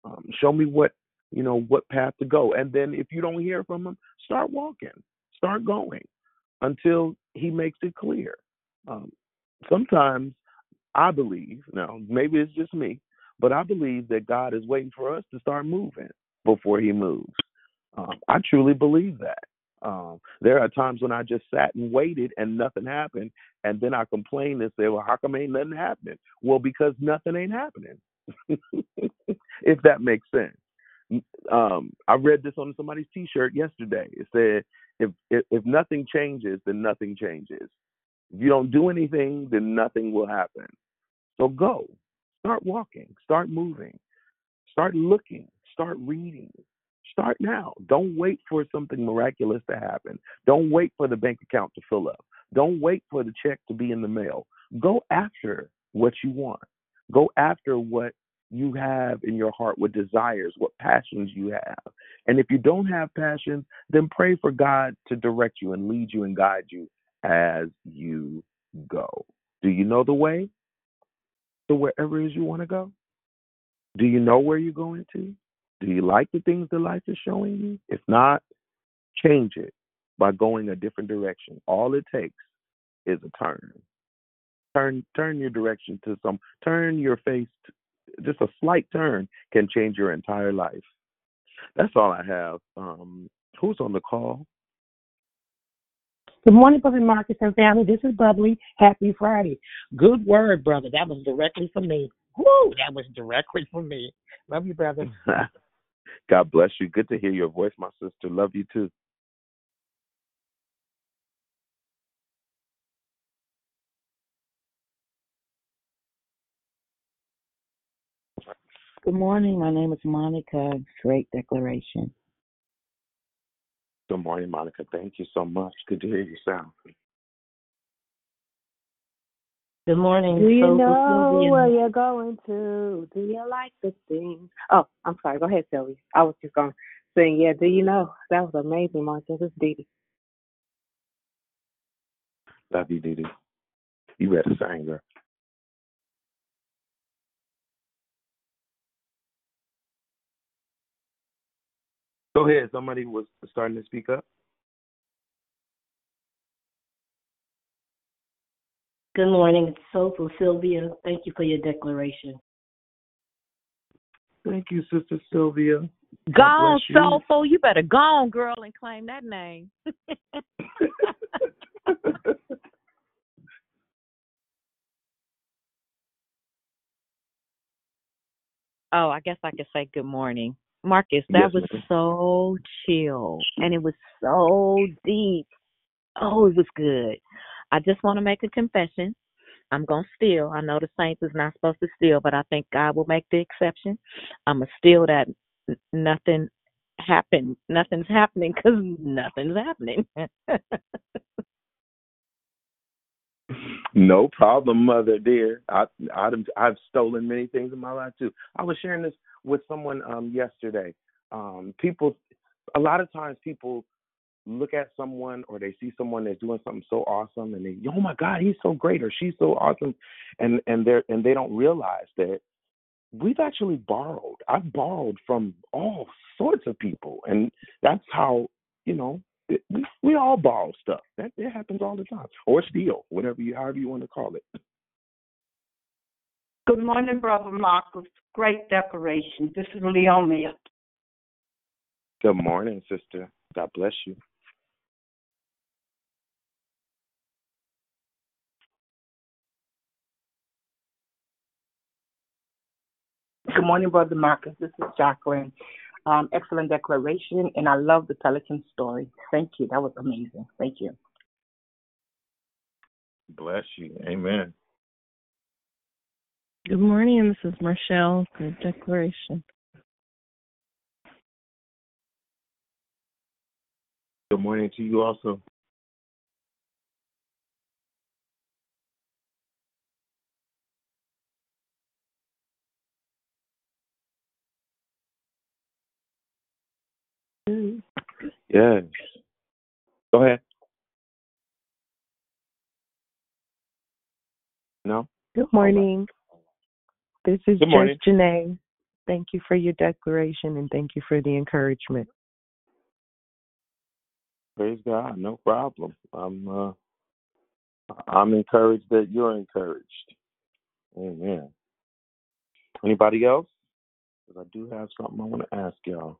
S13: um, show me what you know what path to go and then if you don't hear from him start walking start going until he makes it clear um, sometimes i believe now maybe it's just me but i believe that god is waiting for us to start moving before he moves um, i truly believe that um, there are times when I just sat and waited and nothing happened, and then I complained and said, "Well, how come ain't nothing happening?" Well, because nothing ain't happening. if that makes sense. Um, I read this on somebody's T-shirt yesterday. It said, "If, if if nothing changes, then nothing changes. If you don't do anything, then nothing will happen. So go, start walking, start moving, start looking, start reading, Start now. Don't wait for something miraculous to happen. Don't wait for the bank account to fill up. Don't wait for the check to be in the mail. Go after what you want. Go after what you have in your heart, what desires, what passions you have. And if you don't have passions, then pray for God to direct you and lead you and guide you as you go. Do you know the way to wherever it is you want to go? Do you know where you're going to? Do you like the things that life is showing you? If not, change it by going a different direction. All it takes is a turn. Turn turn your direction to some turn your face just a slight turn can change your entire life. That's all I have. Um, who's on the call?
S14: Good morning, Brother Marcus and family. This is Bubbly. Happy Friday. Good word, brother. That was directly for me. Woo, that was directly for me. Love you, brother.
S13: God bless you. Good to hear your voice, my sister. Love you too.
S10: Good morning. My name is Monica. Great declaration.
S13: Good morning, Monica. Thank you so much. Good to hear you sound.
S14: Good morning.
S6: Do you
S14: Soulful
S6: know where you're going to? Do you like the thing? Oh, I'm sorry. Go ahead, Sylvia. I was just going to sing. Yeah, do you know? That was amazing, Marcus. It's Dee Dee.
S13: Love you, Didi. You better sing, girl. Go ahead. Somebody was starting to speak up.
S14: Good morning. It's Soulful Sylvia. Thank you for your declaration.
S13: Thank you, Sister Sylvia. God
S3: Go on,
S13: bless you.
S3: soulful. You better go on, girl, and claim that name. oh, I guess I could say good morning. Marcus, that
S13: Yes,
S3: was
S13: ma'am.
S3: so chill and it was so deep. Oh, it was good. I just want to make a confession. I'm going to steal. I know the saints is not supposed to steal, but I think God will make the exception. I'm going to steal that nothing happened. Nothing's happening because nothing's happening.
S13: No problem, mother dear. I, I've I've stolen many things in my life too. I was sharing this with someone um yesterday. Um, people, a lot of times people look at someone or they see someone that's doing something so awesome and they, oh my God, he's so great or she's so awesome, and and they and they don't realize that we've actually borrowed. I've borrowed from all sorts of people, and that's how you know it, we, we all borrow stuff. That it happens all the time, or steal, whatever you however you want to call it.
S5: Good morning, Brother Marcus. Great decoration. This is Leonia.
S13: Good morning, sister. God bless you.
S15: Good morning, Brother Marcus. This is Jacqueline. Um, excellent declaration, and I love the Pelican story. Thank you. That was amazing. Thank you.
S13: Bless you. Amen.
S16: Good morning, this is Marshall. Good declaration.
S13: Good morning to you also. Yes. Go ahead. No?
S17: Good morning. This is
S13: Good morning.
S17: Just Janae. Thank you for your declaration and thank you for the encouragement.
S13: Praise God. No problem. I'm uh I'm encouraged that you're encouraged. Amen. Anybody else? 'Cause I do have something I want to ask y'all.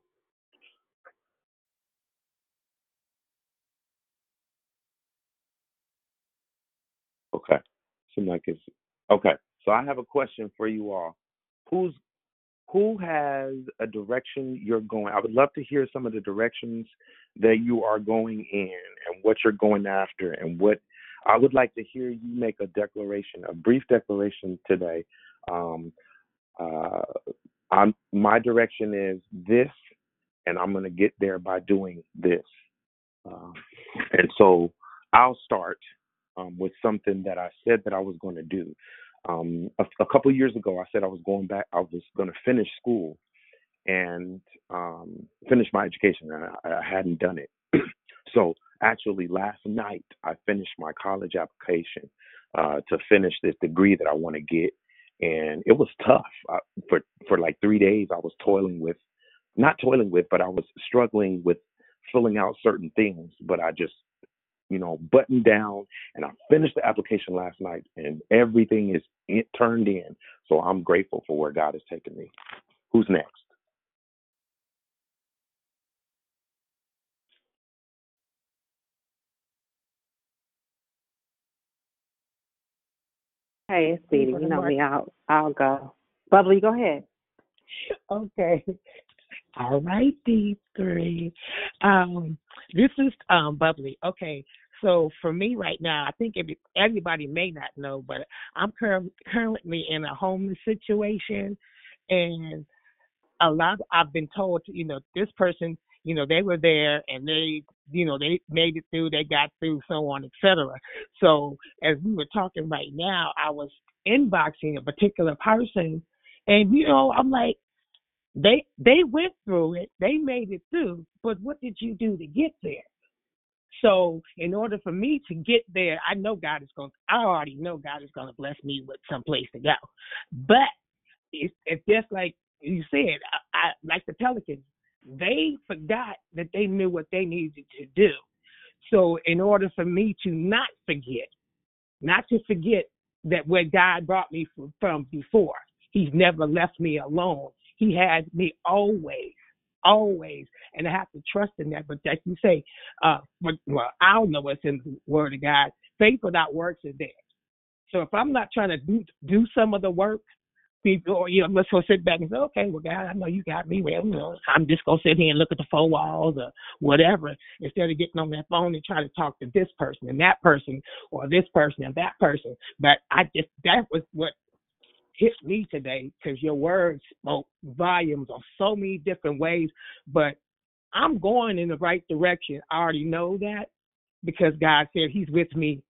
S13: Okay. Seems like it's okay. So I have a question for you all. Who's who has a direction you're going? I would love to hear some of the directions that you are going in and what you're going after and what I would like to hear you make a declaration, a brief declaration today. Um, uh, I'm my direction is this, and I'm going to get there by doing this. Um, and so I'll start um, with something that I said that I was going to do. Um, a, a couple years ago, I said I was going back. I was going to finish school and um, finish my education, and I, I hadn't done it. so actually, last night I finished my college application uh, to finish this degree that I want to get, and it was tough. I, for for like three days, I was toiling with, not toiling with, but I was struggling with filling out certain things. But I just you know, buttoned down, and I finished the application last night, and everything is in, turned in. So I'm grateful for where God has taken me. Who's next?
S6: Hey, it's Speedy. You know me. I'll I'll go. Bubbly, go ahead.
S14: Okay. All right, D three. Um, this is um bubbly. Okay, so for me right now, I think every, everybody may not know, but I'm cur- currently in a homeless situation, and a lot. I've been told, you know, this person, you know, they were there and they, you know, they made it through, they got through, so on, etc. So as we were talking right now, I was inboxing a particular person, and you know, I'm like they they went through it, they made it through, but what did you do to get there? So in order for me to get there, I know God is going. I already know God is going to bless me with some place to go. But it's, it's just like you said, I, I like the Pelicans. They forgot that they knew what they needed to do. So in order for me to not forget, not to forget that where God brought me from, from before, He's never left me alone. He has me always, always, and I have to trust in that. But like you say, uh, well, I don't know what's in the Word of God. Faith without works is dead. So if I'm not trying to do do some of the work, people, or, you know, let's go sit back and say, okay, well, God, I know you got me. Well, you know, I'm just gonna sit here and look at the four walls or whatever, instead of getting on that phone and trying to talk to this person and that person or this person and that person. But I just that was what hit me today because your words spoke volumes on so many different ways. But I'm going in the right direction. I already know that because God said He's with me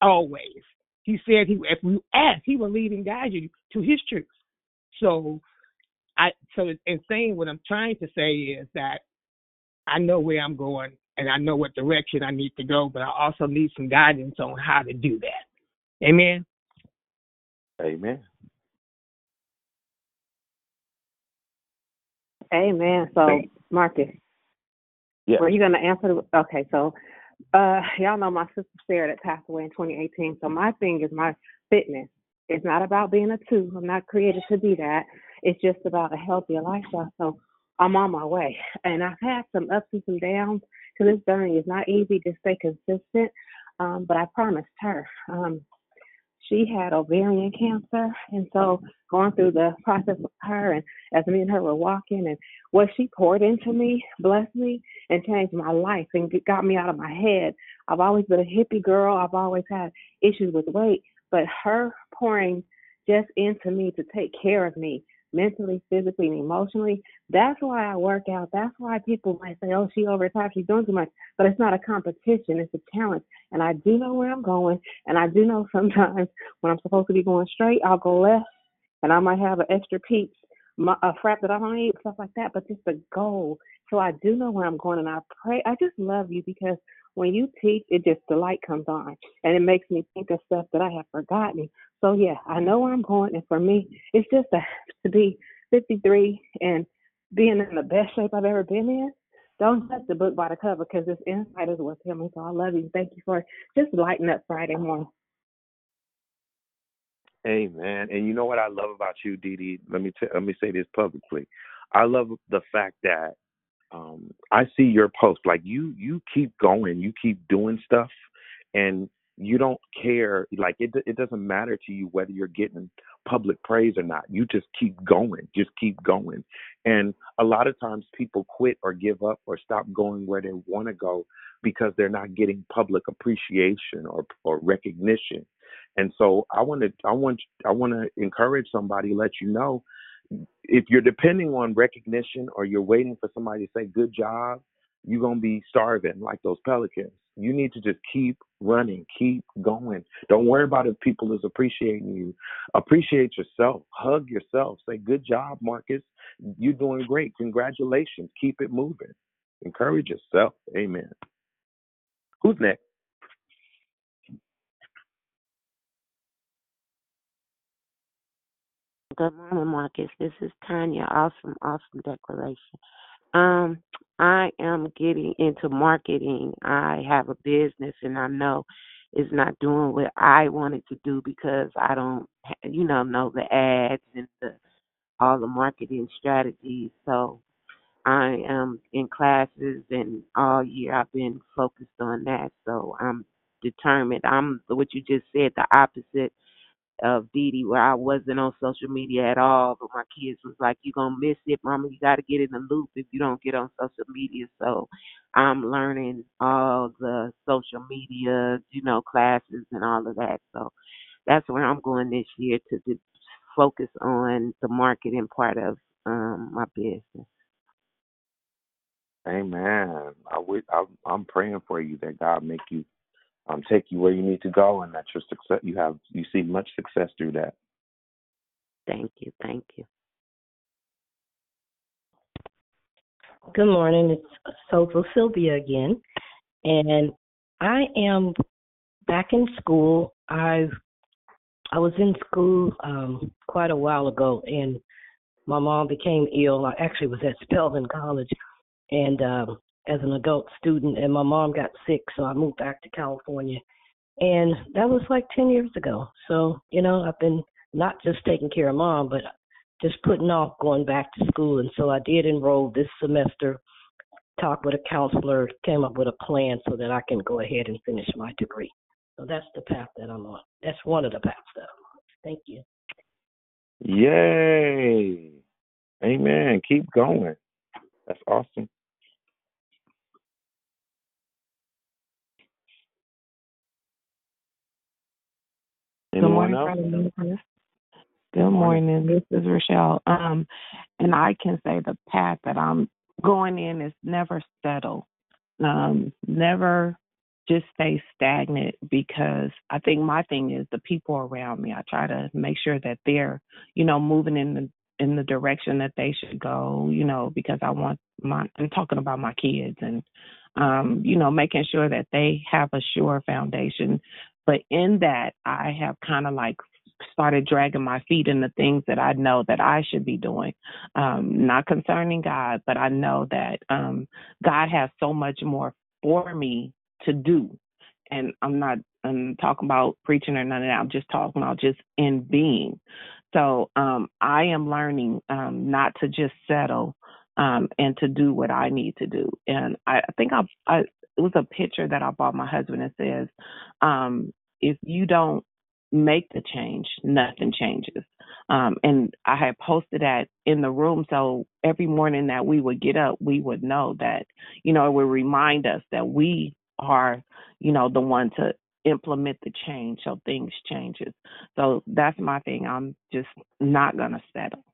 S14: always. He said He, if we ask, He will lead and guide you to His truth. So, I so in saying what I'm trying to say is that I know where I'm going and I know what direction I need to go, but I also need some guidance on how to do that. Amen.
S13: Amen.
S6: Amen. So, Marcus,
S13: Yeah.
S6: were you going to answer? The, okay, so uh, y'all know my sister Sarah that passed away in 2018. So my thing is my fitness. It's not about being a two. I'm not created to be that. It's just about a healthier lifestyle. So I'm on my way, and I've had some ups and some downs. Because this journey is not easy to stay consistent. Um, but I promised her. Um, she had ovarian cancer and so going through the process with her and as me and her were walking and what she poured into me blessed me and changed my life and got me out of my head. I've always been a hippie girl. I've always had issues with weight but her pouring just into me to take care of me mentally, physically, and emotionally. That's why I work out. That's why people might say, oh, she overtired, she's doing too much. But it's not a competition, it's a challenge. And I do know where I'm going. And I do know sometimes when I'm supposed to be going straight, I'll go left and I might have an extra my, a frap that I don't eat, stuff like that. But just the goal. So I do know where I'm going. And I pray, I just love you because when you teach, it just the light comes on and it makes me think of stuff that I have forgotten. So yeah, I know where I'm going, and for me, it's just a, to be 53 and being in the best shape I've ever been in. Don't judge the book by the cover because this insight is worth telling. So I love you. Thank you for just lighting up Friday morning.
S13: Amen. And you know what I love about you, Dee Dee? Let me t- let me say this publicly. I love the fact that um, I see your post. Like you, you keep going. You keep doing stuff, and you don't care. Like it, it doesn't matter to you whether you're getting public praise or not. You just keep going. Just keep going. And a lot of times people quit or give up or stop going where they want to go because they're not getting public appreciation or or recognition. And so I want to I want I want to encourage somebody, let you know if you're depending on recognition or you're waiting for somebody to say good job, you're going to be starving like those pelicans. You need to just keep running, keep going. Don't worry about if people is appreciating you. Appreciate yourself. Hug yourself. Say good job, Marcus. You're doing great. Congratulations. Keep it moving. Encourage yourself. Amen. Who's next?
S7: Good morning, Marcus. This is Tanya. Awesome, awesome declaration. Um,
S17: I am getting into marketing. I have a business and I know it's not doing what I wanted to do because I don't, you know, know the ads and the all the marketing strategies. So I am in classes and all year I've been focused on that. So I'm determined. I'm what you just said, the opposite of Dee, where I wasn't on social media at all, but my kids was like, "You gonna miss it, Mama. You got to get in the loop if you don't get on social media." So I'm learning all the social media, you know, classes and all of that. So that's where I'm going this year to, to focus on the marketing part of um my business.
S13: Amen. I would, I, I'm praying for you that God make you um, take you where you need to go, and that your success you have you see much success through that.
S17: Thank you, thank you.
S18: Good morning. It's Soulful Sylvia again, and I am back in school. I I was in school um, quite a while ago, and my mom became ill. I actually was at Spelman College, and um, as an adult student, and my mom got sick, so I moved back to California, and that was like ten years ago. So you know, I've been not just taking care of mom, but just putting off going back to school, and so I did enroll this semester. Talked with a counselor, came up with a plan so that I can go ahead and finish my degree. So that's the path that I'm on. That's one of the paths that I'm on. Thank you.
S13: Yay! Amen. Keep going. That's awesome.
S17: Good
S13: Anyone
S17: morning,
S13: else?
S17: Brother.
S19: Good morning. This is Rochelle. Um, and I can say the path that I'm going in is never settle. Um, never just stay stagnant because I think my thing is the people around me. I try to make sure that they're, you know, moving in the in the direction that they should go, you know, because I want my I'm talking about my kids and um, you know, making sure that they have a sure foundation. But in that I have kind of like started dragging my feet in the things that I know that I should be doing. Um, not concerning God, but I know that um God has so much more for me to do. And I'm not I'm talking about preaching or none of that. I'm just talking about just in being. So um I am learning um not to just settle um and to do what I need to do. And I, I think I I it was a picture that I bought my husband that says, um, if you don't make the change, nothing changes. Um, and I had posted that in the room so every morning that we would get up, we would know that, you know, it would remind us that we are, you know, the one to implement the change so things changes. So that's my thing. I'm just not gonna settle.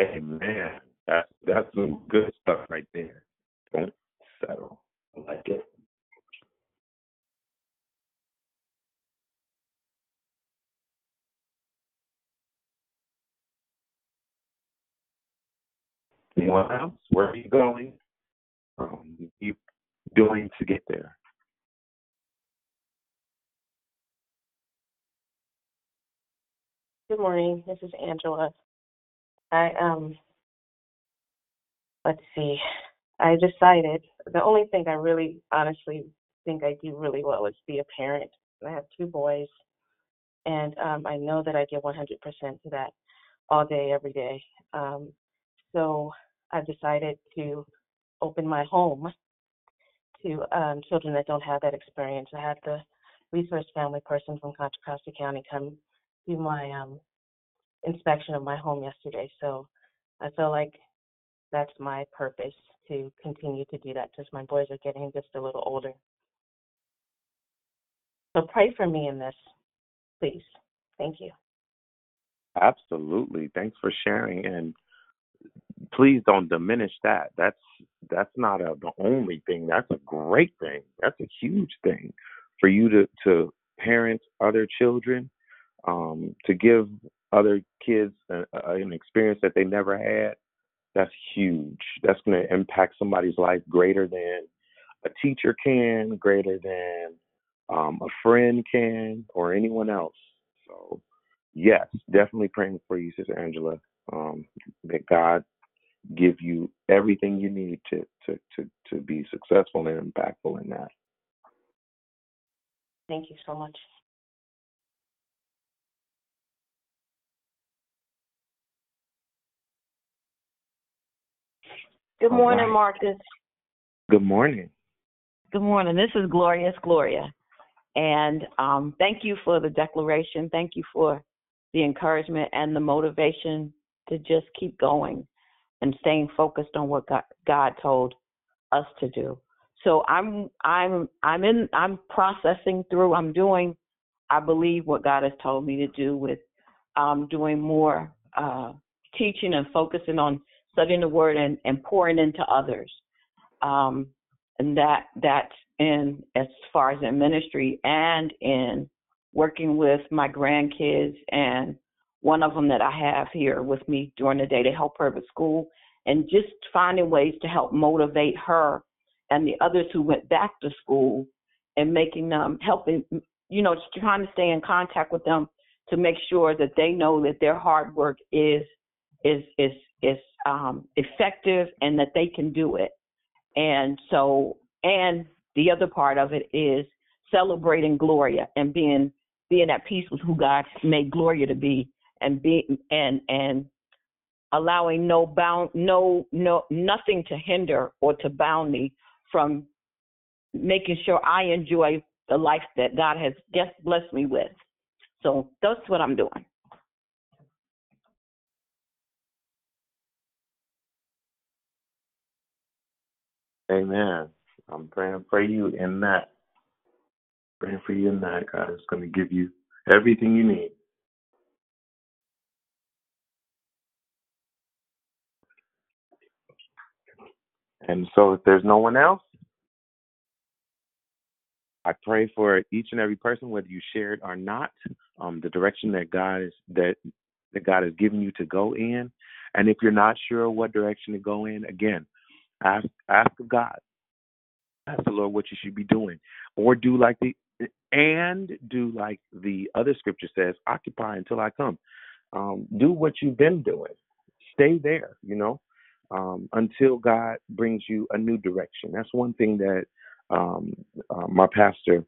S13: Amen. That's that's some good stuff right there. Don't settle. I like it. Anyone else? Where are you going? Um, you doing to get there?
S8: Good morning. This is Angela. I um let's see. I decided the only thing I really honestly think I do really well is be a parent. I have two boys and um I know that I give 100% to that all day every day. Um so I've decided to open my home to um children that don't have that experience. I had the resource family person from Contra Costa County come do my um inspection of my home yesterday. So I feel like that's my purpose to continue to do that because my boys are getting just a little older. So pray for me in this, please. Thank you.
S13: Absolutely. Thanks for sharing and please don't diminish that. That's that's not a, the only thing. That's a great thing. That's a huge thing for you to to parent other children, um, to give other kids a, a, an experience that they never had. That's huge. That's going to impact somebody's life greater than a teacher can, greater than um, a friend can, or anyone else. So, yes, definitely praying for you, Sister Angela. Um, that God give you everything you need to to to to be successful and impactful in that.
S8: Thank you so much.
S11: Good morning,
S13: right.
S11: Marcus.
S13: Good morning.
S11: Good morning. This is Glorious Gloria. And um, thank you for the declaration. Thank you for the encouragement and the motivation to just keep going and staying focused on what God, God told us to do. So I'm I'm I'm in I'm processing through. I'm doing I believe what God has told me to do with um, doing more uh, teaching and focusing on studying the Word and, and pouring into others. Um, and that that's in as far as in ministry and in working with my grandkids and one of them that I have here with me during the day to help her with school and just finding ways to help motivate her and the others who went back to school and making them helping you know trying to stay in contact with them to make sure that they know that their hard work is is is is um effective and that they can do it and so, and the other part of it is celebrating Gloria and being being at peace with who God made Gloria to be, and being and and allowing no bound, no no nothing to hinder or to bound me from making sure I enjoy the life that God has just blessed me with. So that's what I'm doing.
S13: Amen. I'm praying for you in that. Praying for you in that. God is going to give you everything you need. And so, if there's no one else, I pray for each and every person, whether you share it or not, um, the direction that God is that that God has given you to go in. And if you're not sure what direction to go in, again, ask ask of God. Ask the Lord what you should be doing, or do like the and do like the other scripture says, occupy until I come. Um, do what you've been doing. Stay there. You know, um, until God brings you a new direction. That's one thing that um, uh, my pastor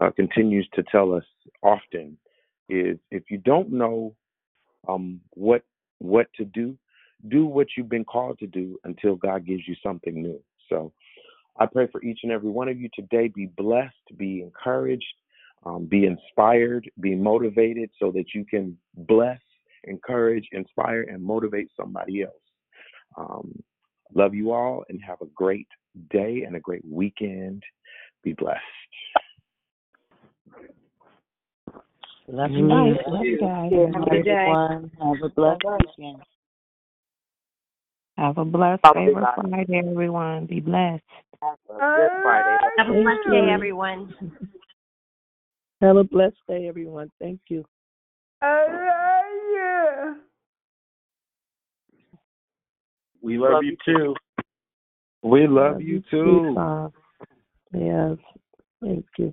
S13: uh, continues to tell us often is if you don't know um, what what to do, do what you've been called to do until God gives you something new. So I pray for each and every one of you today. Be blessed, be encouraged, um, be inspired, be motivated so that you can bless, encourage, inspire, and motivate somebody else. Um, love you all and have a great day and a great weekend. Be blessed.
S7: Love
S13: you.
S7: you. Love you guys.
S13: Have a good day.
S7: Have a blessed weekend.
S17: Have a blessed
S9: Bye,
S17: favor
S9: bye.
S17: Friday, everyone. Be blessed.
S9: Have a good Friday.
S16: Have a blessed day, everyone.
S14: Have a blessed day, everyone. Thank you. I love you.
S13: We love, you too. We love, you too.
S17: Father. Yes. Thank you.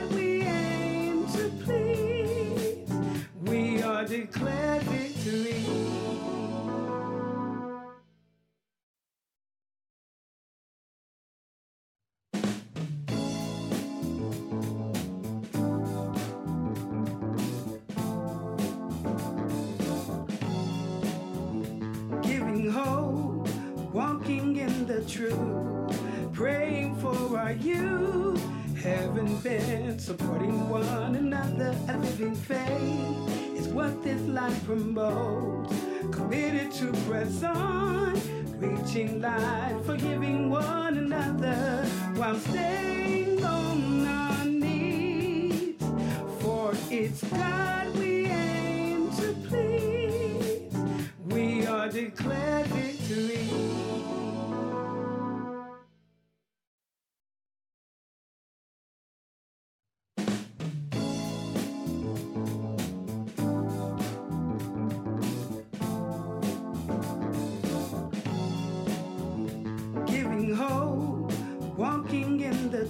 S20: the truth, praying for our youth, having been supporting one another, a living faith is what this life promotes. Committed to press on, reaching light, forgiving one another while staying on our knees. For it's God we aim to please. We are declared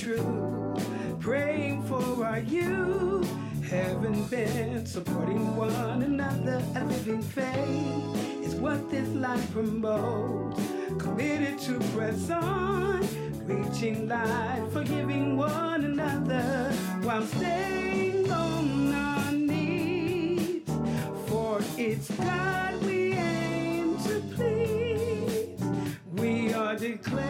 S20: truth, praying for our youth. Haven't been supporting one another. A living faith is what this life promotes. Committed to press on, reaching life, forgiving one another while staying on our knees. For it's God we aim to please. We are declared